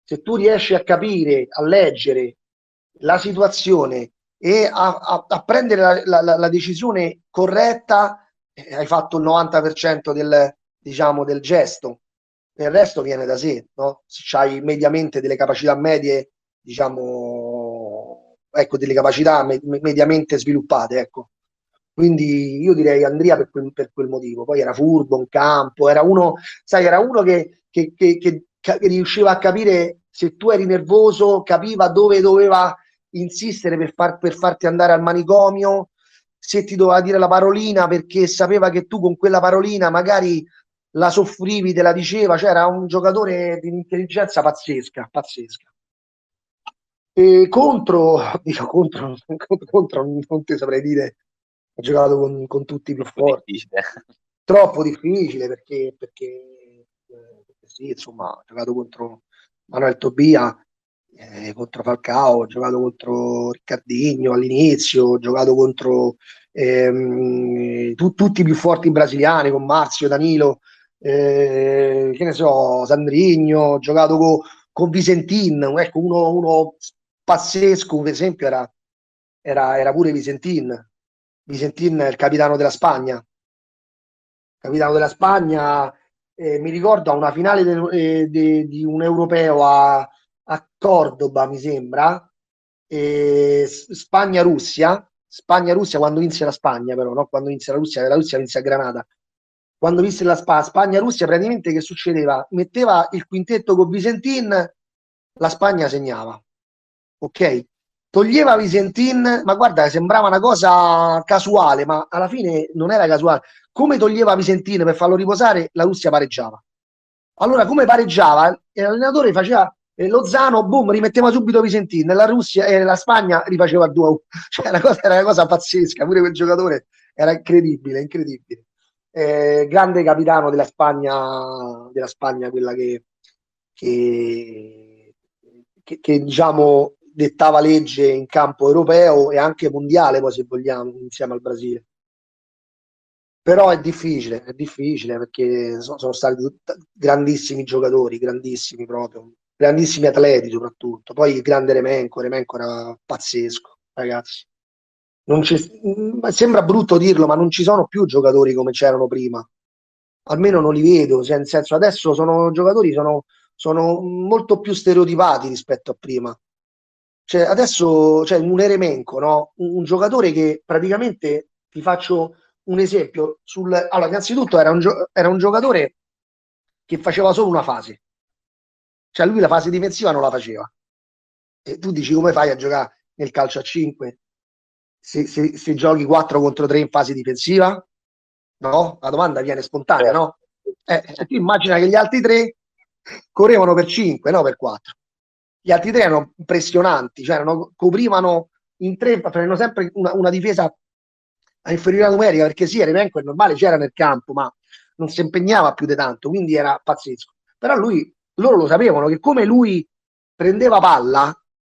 se tu riesci a capire, a leggere la situazione e a, a, a prendere la, la, la, decisione corretta, eh, hai fatto il 90% del, diciamo, del gesto. Il resto viene da sé, no? Se hai mediamente delle capacità medie, diciamo, ecco, delle capacità me, mediamente sviluppate, ecco. Quindi io direi Andrea per per quel motivo. Poi era furbo in campo, era uno, sai, era uno che, che, che, che riusciva a capire se tu eri nervoso, capiva dove doveva insistere per, far, per farti andare al manicomio, se ti doveva dire la parolina perché sapeva che tu con quella parolina magari la soffrivi, te la diceva, cioè era un giocatore di intelligenza pazzesca, pazzesca. E contro, dico contro, contro non ti saprei dire, ho giocato con, con tutti i più forti. Difficile. Troppo difficile perché, perché, perché sì, insomma, ho giocato contro Manuel Tobia eh, contro Falcao, ho giocato contro Riccardinho all'inizio, ho giocato contro ehm, tu, tutti i più forti brasiliani, con Marzio, Danilo, eh, che ne so, Sandrigno, ho giocato con, con Visentin, ecco uno, uno pazzesco, per esempio era, era, era pure Visentin, Visentin è il capitano della Spagna, capitano della Spagna eh, mi ricordo a una finale de, eh, de, di un europeo a, a Cordoba, mi sembra, eh, Spagna-Russia, Spagna-Russia quando vinse la Spagna, però, no? quando vinse la Russia, la Russia vinse a Granada. Quando vinse la Sp- Spagna-Russia, praticamente che succedeva? Metteva il quintetto con Visentin, la Spagna segnava. Ok? Toglieva Visentin, ma guarda, sembrava una cosa casuale, ma alla fine non era casuale come toglieva Visentino per farlo riposare, la Russia pareggiava. Allora, come pareggiava, l'allenatore faceva eh, Lozano, boom, rimetteva subito Visentino, e la Russia e eh, la Spagna rifaceva il 2 Cioè, la cosa, era una cosa pazzesca, pure quel giocatore era incredibile, incredibile. Eh, grande capitano della Spagna, della Spagna quella che, che, che, che diciamo dettava legge in campo europeo e anche mondiale, poi se vogliamo, insieme al Brasile però è difficile, è difficile perché sono, sono stati grandissimi giocatori, grandissimi proprio, grandissimi atleti soprattutto. Poi il grande Remenco, Remenco era pazzesco, ragazzi. sembra brutto dirlo, ma non ci sono più giocatori come c'erano prima. Almeno non li vedo, nel senso adesso sono giocatori sono, sono molto più stereotipati rispetto a prima. Cioè, adesso c'è cioè, un Eremenco, no? un, un giocatore che praticamente ti faccio un esempio sul... Allora, innanzitutto era un, gio... era un giocatore che faceva solo una fase. Cioè lui la fase difensiva non la faceva. E tu dici come fai a giocare nel calcio a 5 se, se, se giochi 4 contro 3 in fase difensiva? No? La domanda viene spontanea, no? Eh, tu immagina che gli altri tre correvano per 5, no per 4. Gli altri tre erano impressionanti, cioè erano, coprivano in tre, facevano sempre una, una difesa a inferiorità numerica perché sì, Eremenko è normale, c'era nel campo, ma non si impegnava più di tanto, quindi era pazzesco. Però lui, loro lo sapevano che come lui prendeva palla,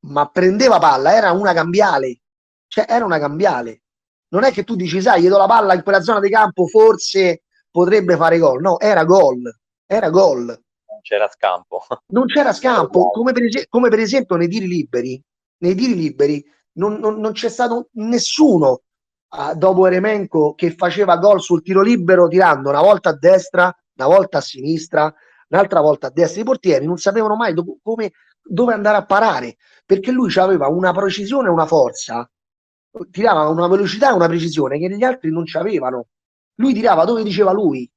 ma prendeva palla, era una cambiale, cioè era una cambiale. Non è che tu dici, sai, gli do la palla in quella zona di campo, forse potrebbe fare gol. No, era gol, era gol. C'era scampo. Non c'era scampo, come per, es- come per esempio nei tiri liberi, nei tiri liberi non, non, non c'è stato nessuno dopo Eremenko che faceva gol sul tiro libero tirando una volta a destra, una volta a sinistra, un'altra volta a destra. I portieri non sapevano mai do- come, dove andare a parare perché lui aveva una precisione e una forza, tirava una velocità e una precisione che gli altri non avevano. Lui tirava dove diceva lui.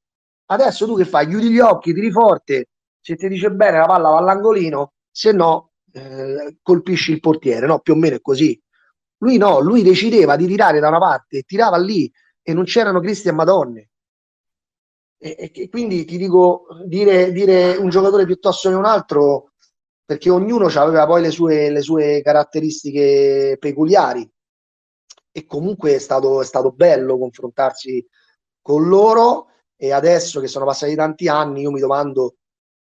Adesso tu che fai? Chiudi gli occhi, tiri forte, se ti dice bene la palla va all'angolino, se no eh, colpisci il portiere, no? Più o meno è così. Lui no, lui decideva di tirare da una parte tirava lì e non c'erano Cristi e Madonne. E, e quindi ti dico, dire, dire, un giocatore piuttosto che un altro, perché ognuno aveva poi le sue, le sue caratteristiche peculiari e comunque è stato, è stato bello confrontarsi con loro e adesso che sono passati tanti anni io mi domando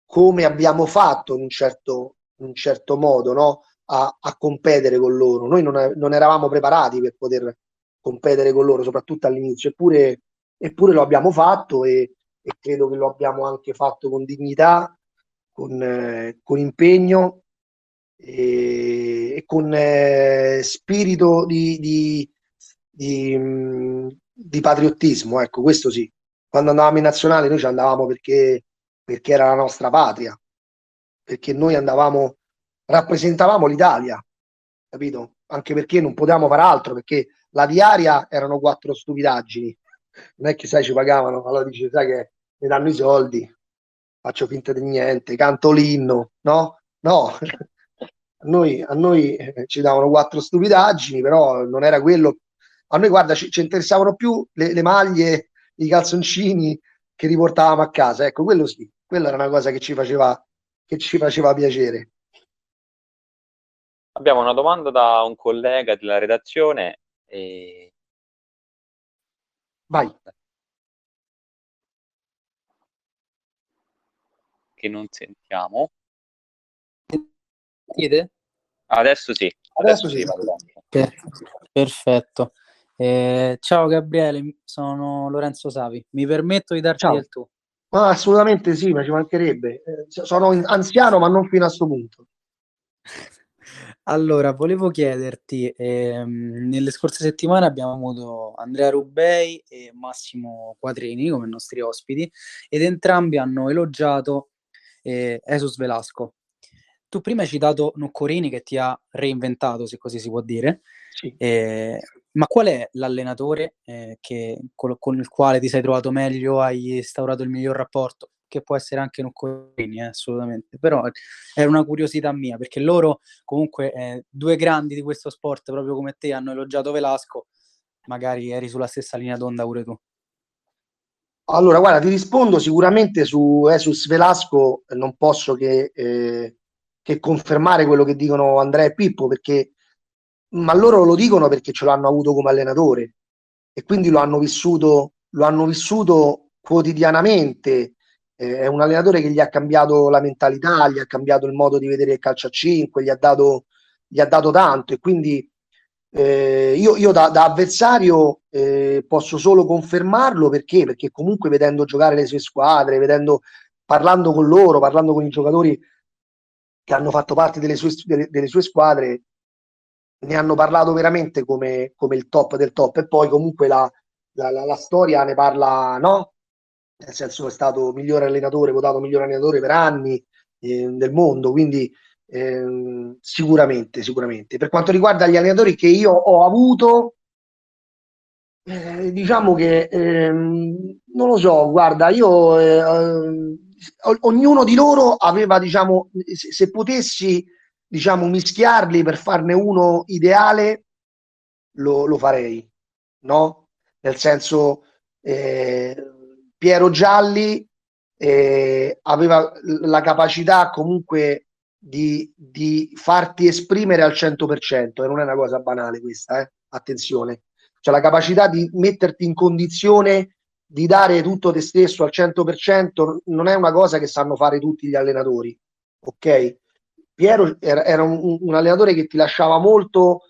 come abbiamo fatto in un certo, in un certo modo no? a, a, competere con loro. Noi non, non, eravamo preparati per poter competere con loro, soprattutto all'inizio, eppure, eppure lo abbiamo fatto e, e, credo che lo abbiamo anche fatto con dignità, con, eh, con impegno e, e con eh, spirito di, di, di, mm, di, patriottismo. Ecco, questo sì. Quando andavamo in nazionale noi ci andavamo perché, perché era la nostra patria, perché noi andavamo rappresentavamo l'Italia, capito? Anche perché non potevamo fare altro, perché la diaria erano quattro stupidaggini. Non è che sai ci pagavano, allora dice sai che mi danno i soldi, faccio finta di niente, canto l'inno, no? No, a noi, a noi eh, ci davano quattro stupidaggini, però non era quello. A noi, guarda, ci, ci interessavano più le, le, maglie, i calzoncini che riportavamo a casa. Ecco, quello sì, quella era una cosa che ci faceva, che ci faceva piacere. Abbiamo una domanda da un collega della redazione. E... Vai. Che non sentiamo. Chiede? Adesso sì. Adesso, sì. Per, perfetto. Eh, ciao Gabriele, sono Lorenzo Savi. Mi permetto di darti ciao. il tuo. Ah, assolutamente sì, ma ci mancherebbe. Eh, sono anziano, ma non fino a questo punto. Allora, volevo chiederti, ehm, nelle scorse settimane abbiamo avuto Andrea Rubei e Massimo Quadrini come nostri ospiti ed entrambi hanno elogiato eh, Jesus Velasco. Tu prima hai citato Nuccorini che ti ha reinventato, se così si può dire, sì. eh, ma qual è l'allenatore eh, che, con, con, il quale ti sei trovato meglio, hai instaurato il miglior rapporto? che può essere anche Noccolini, eh, assolutamente, però è una curiosità mia, perché loro comunque eh, due grandi di questo sport, proprio come te, hanno elogiato Velasco, magari eri sulla stessa linea d'onda pure tu. Allora, guarda, ti rispondo sicuramente su Esus Velasco, non posso che, eh, che confermare quello che dicono Andrea e Pippo, perché, ma loro lo dicono perché ce l'hanno avuto come allenatore e quindi lo hanno vissuto, lo hanno vissuto quotidianamente eh, è un allenatore che gli ha cambiato la mentalità, gli ha cambiato il modo di vedere il calcio a 5, gli ha dato, gli ha dato tanto e quindi eh, io, io da, da, avversario eh, posso solo confermarlo perché? Perché comunque vedendo giocare le sue squadre, vedendo, parlando con loro, parlando con i giocatori che hanno fatto parte delle sue, delle, delle sue squadre, ne hanno parlato veramente come, come, il top del top e poi comunque la, la, la, la storia ne parla, no? nel senso è stato migliore allenatore, votato migliore allenatore per anni eh, del mondo, quindi eh, sicuramente, sicuramente. Per quanto riguarda gli allenatori che io ho avuto, eh, diciamo che ehm, non lo so, guarda, io eh, ognuno di loro aveva, diciamo, se, se potessi, diciamo, mischiarli per farne uno ideale, lo, lo farei, no? Nel senso, eh, Piero Gialli eh, aveva la capacità comunque di, di, farti esprimere al 100% e non è una cosa banale questa, eh? attenzione, cioè la capacità di metterti in condizione di dare tutto te stesso al 100% non è una cosa che sanno fare tutti gli allenatori, ok? Piero era, un, un, allenatore che ti lasciava molto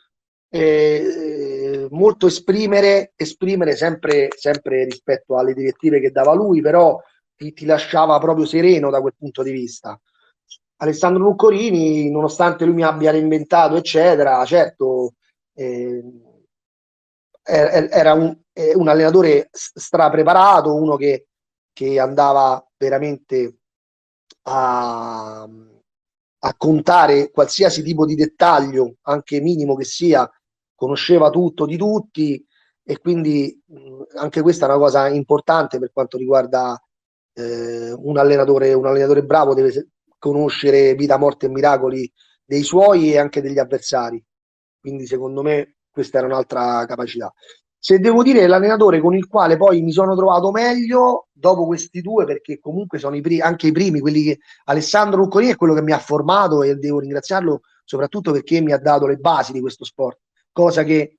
eh, molto esprimere, esprimere sempre, sempre rispetto alle direttive che dava lui, però ti, ti, lasciava proprio sereno da quel punto di vista. Alessandro Luccorini, nonostante lui mi abbia reinventato, eccetera, certo, eh, era un, un allenatore strapreparato, uno che, che andava veramente a, a contare qualsiasi tipo di dettaglio, anche minimo che sia, conosceva tutto di tutti e quindi mh, anche questa è una cosa importante per quanto riguarda eh, un, allenatore, un allenatore bravo, deve conoscere vita, morte e miracoli dei suoi e anche degli avversari. Quindi secondo me questa era un'altra capacità. Se devo dire l'allenatore con il quale poi mi sono trovato meglio dopo questi due, perché comunque sono i pri- anche i primi, quelli che Alessandro Luccolini è quello che mi ha formato e devo ringraziarlo soprattutto perché mi ha dato le basi di questo sport, cosa che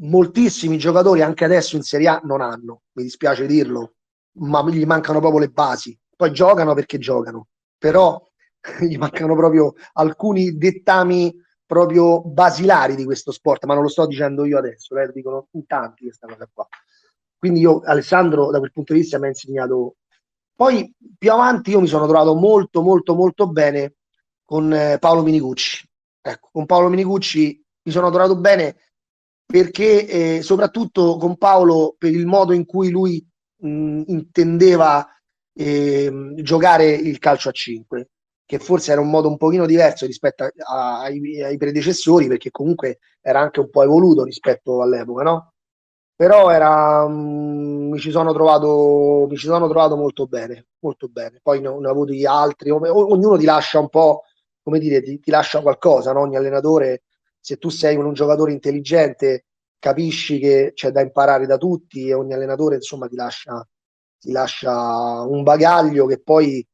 moltissimi giocatori anche adesso in Serie A non hanno, mi dispiace dirlo, ma gli mancano proprio le basi. Poi giocano perché giocano, però gli mancano proprio alcuni dettami proprio basilari di questo sport, ma non lo sto dicendo io adesso, eh, dicono in tanti questa cosa qua. Quindi io, Alessandro, da quel punto di vista mi ha insegnato. Poi più avanti io mi sono trovato molto, molto, molto bene con eh, Paolo Minicucci. Ecco, con Paolo Minicucci mi sono trovato bene perché eh, soprattutto con Paolo per il modo in cui lui mh, intendeva eh, giocare il calcio a 5 che forse era un modo un pochino diverso rispetto a, a, ai, ai, predecessori, perché comunque era anche un po' evoluto rispetto all'epoca, no? Però era, um, mi, ci sono trovato, mi ci sono trovato molto bene, molto bene. Poi ne, ne ho avuti altri, ognuno ti lascia un po', come dire, ti, ti lascia qualcosa, no? Ogni allenatore, se tu sei un giocatore intelligente, capisci che c'è da imparare da tutti e ogni allenatore, insomma, ti lascia, ti lascia un bagaglio che poi...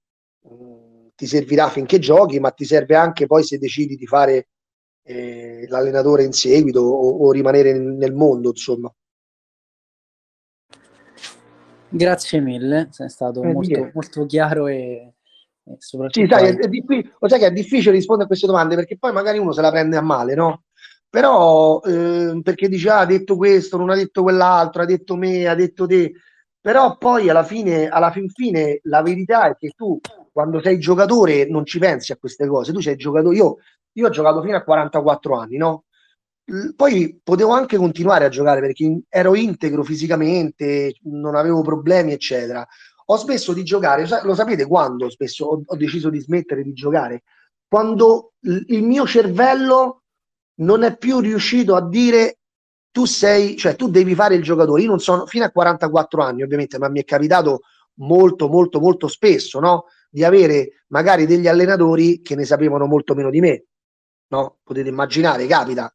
Um, ti servirà finché giochi, ma ti serve anche poi se decidi di fare eh, l'allenatore in seguito o, o rimanere nel mondo, insomma. Grazie mille, sei stato eh, molto, molto, chiaro e, e soprattutto... Sì, sai, è, è diffi- sai che è difficile rispondere a queste domande perché poi magari uno se la prende a male, no? Però eh, perché dice, ah, ha detto questo, non ha detto quell'altro, ha detto me, ha detto te, però poi alla fine, alla fin fine, la verità è che tu quando sei giocatore non ci pensi a queste cose. Tu sei giocatore, io, io ho giocato fino a 44 anni, no? Poi potevo anche continuare a giocare perché ero integro fisicamente, non avevo problemi, eccetera. Ho smesso di giocare, lo sapete quando spesso ho, ho deciso di smettere di giocare? Quando il mio cervello non è più riuscito a dire tu sei, cioè tu devi fare il giocatore. Io non sono fino a 44 anni, ovviamente, ma mi è capitato molto, molto, molto spesso, no? Di avere magari degli allenatori che ne sapevano molto meno di me. No? Potete immaginare, capita,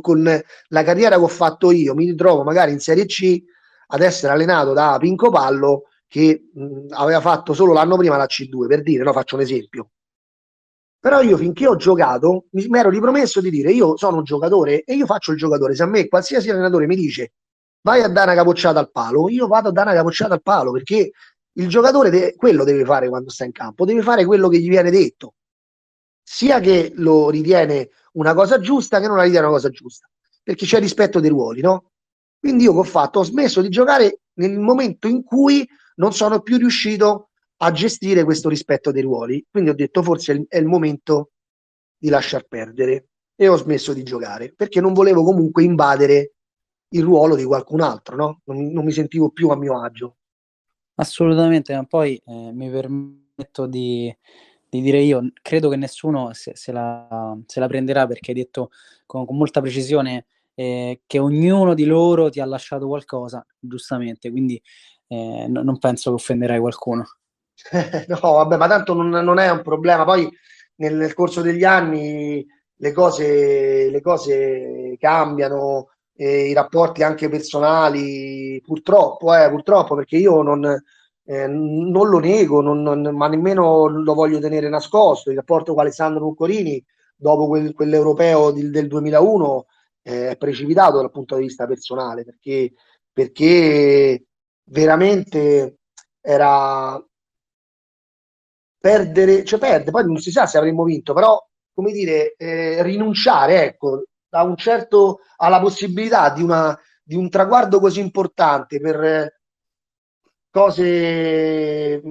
con la carriera che ho fatto io, mi ritrovo magari in Serie C ad essere allenato da Pinco Pallo che mh, aveva fatto solo l'anno prima la C2, per dire, no? faccio un esempio. Però io finché ho giocato mi, mi ero ripromesso di dire io sono un giocatore e io faccio il giocatore. Se a me qualsiasi allenatore mi dice vai a dare una capocciata al palo, io vado a dare una capocciata al palo perché il giocatore de- quello deve fare quando sta in campo, deve fare quello che gli viene detto, sia che lo ritiene una cosa giusta che non la ritiene una cosa giusta, perché c'è rispetto dei ruoli, no? Quindi io che ho fatto? Ho smesso di giocare nel momento in cui non sono più riuscito a gestire questo rispetto dei ruoli. Quindi ho detto forse è il momento di lasciar perdere e ho smesso di giocare perché non volevo comunque invadere il ruolo di qualcun altro, no? non, non mi sentivo più a mio agio. Assolutamente, ma poi eh, mi permetto di, di, dire io, credo che nessuno se, se, la, se la, prenderà perché hai detto con, con molta precisione eh, che ognuno di loro ti ha lasciato qualcosa, giustamente, quindi eh, no, non penso che offenderai qualcuno. no, vabbè, ma tanto non, non è un problema. Poi nel, nel, corso degli anni le cose, le cose cambiano, eh, i rapporti anche personali, purtroppo, eh, purtroppo, perché io non, eh, non lo nego, non, non, ma nemmeno lo voglio tenere nascosto. Il rapporto con Alessandro Nuccorini, dopo quel, quell'europeo del, del 2001, eh, è precipitato dal punto di vista personale, perché, perché veramente era perdere, cioè perde, poi non si sa se avremmo vinto, però come dire, eh, rinunciare, ecco, un certo, alla possibilità di, una, di un traguardo così importante per eh, cose,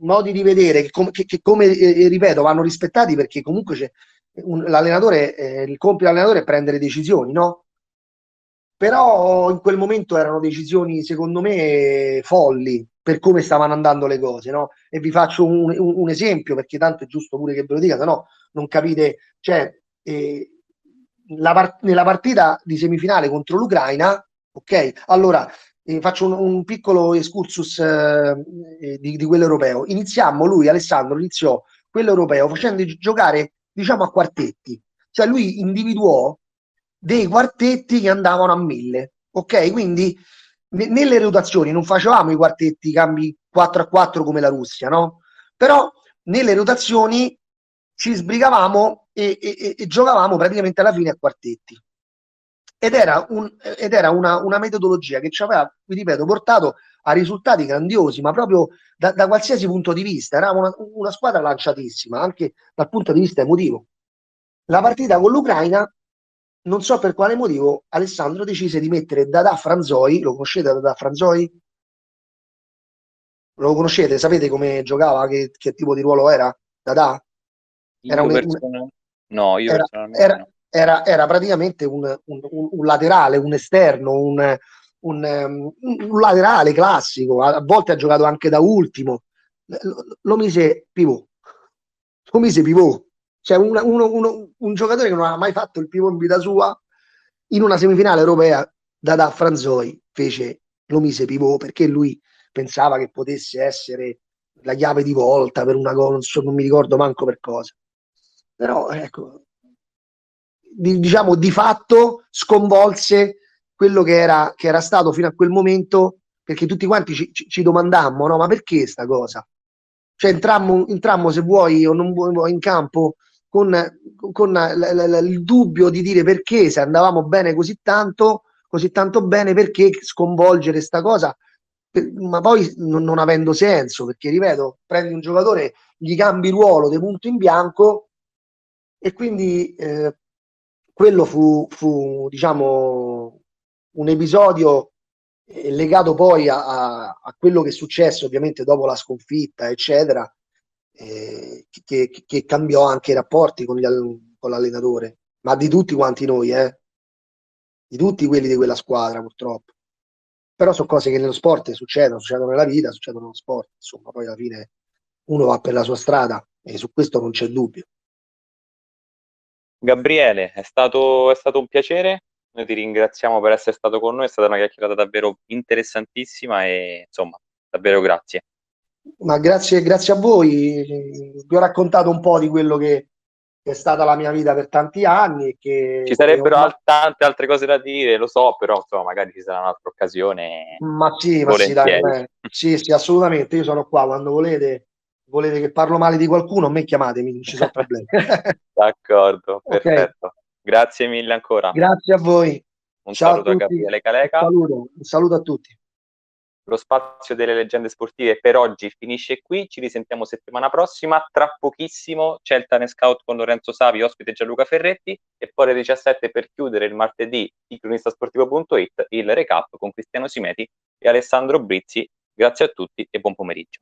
modi di vedere che, com- che, che come eh, ripeto vanno rispettati perché comunque c'è un, l'allenatore, eh, il compito dell'allenatore è prendere decisioni, no? però in quel momento erano decisioni secondo me folli per come stavano andando le cose, no? E vi faccio un, un, un esempio perché tanto è giusto pure che ve lo dica, se no non capite, cioè eh, part- nella partita di semifinale contro l'Ucraina, ok? Allora eh, faccio un, un, piccolo excursus eh, eh di, di quello europeo. Iniziamo, lui, Alessandro, iniziò quello europeo facendo giocare, diciamo, a quartetti. Cioè lui individuò dei quartetti che andavano a mille, ok? Quindi ne- nelle rotazioni non facevamo i quartetti cambi 4 a 4 come la Russia, no? Però nelle rotazioni ci sbrigavamo e, e, e giocavamo praticamente alla fine a quartetti ed era, un, ed era una, una, metodologia che ci aveva, vi ripeto, portato a risultati grandiosi, ma proprio da, da qualsiasi punto di vista. Era una, una, squadra lanciatissima, anche dal punto di vista emotivo. La partita con l'Ucraina, non so per quale motivo, Alessandro decise di mettere Dada Franzoi, lo conoscete Dada Franzoi? Lo conoscete? Sapete come giocava? Che, che tipo di ruolo era? Dada? Era un, person- no, io era, personalmente era, no. era, era praticamente un, un, un, laterale, un esterno, un, un, laterale classico, a, volte ha giocato anche da ultimo, lo, lo mise pivot, lo mise pivot, cioè uno, uno, un giocatore che non ha mai fatto il pivot in vita sua, in una semifinale europea da, da Franzoi fece, lo mise pivot perché lui pensava che potesse essere la chiave di volta per una cosa, non mi ricordo manco per cosa. Però ecco, di, diciamo di fatto sconvolse quello che era, che era stato fino a quel momento perché tutti quanti ci, ci, domandammo no ma perché sta cosa? Cioè entrammo, entrammo se vuoi o non vuoi in campo con, con la, la, la, il dubbio di dire perché se andavamo bene così tanto così tanto bene perché sconvolgere sta cosa? Ma poi non, non, avendo senso perché ripeto prendi un giocatore gli cambi ruolo di punto in bianco e quindi eh, quello fu, fu diciamo, un episodio eh, legato poi a, a, quello che è successo ovviamente dopo la sconfitta, eccetera, eh, che, che, cambiò anche i rapporti con, gli, con, l'allenatore, ma di tutti quanti noi, eh? di tutti quelli di quella squadra purtroppo. Però sono cose che nello sport succedono, succedono nella vita, succedono nello sport, insomma, poi alla fine uno va per la sua strada e su questo non c'è dubbio. Gabriele, è stato, è stato un piacere. Noi ti ringraziamo per essere stato con noi, è stata una chiacchierata davvero interessantissima e insomma, davvero grazie. Ma grazie, grazie a voi. Vi ho raccontato un po' di quello che, che è stata la mia vita per tanti anni. Che, ci sarebbero ho... al- tante altre cose da dire, lo so, però insomma, magari ci sarà un'altra occasione. Ma sì, ma sì, dai, sì, sì, assolutamente. Io sono qua quando volete volete che parlo male di qualcuno, a me chiamatemi, non ci sono problemi. D'accordo, perfetto. Okay. Grazie mille ancora. Grazie a voi. Un Ciao saluto a, a Gabriele Caleca. Un saluto, un saluto a tutti. Lo spazio delle leggende sportive per oggi finisce qui, ci risentiamo settimana prossima, tra pochissimo c'è il Tane Scout con Lorenzo Savi, ospite Gianluca Ferretti e poi alle 17 per chiudere il martedì di cronistasportivo.it il recap con Cristiano Simeti e Alessandro Brizzi. Grazie a tutti e buon pomeriggio.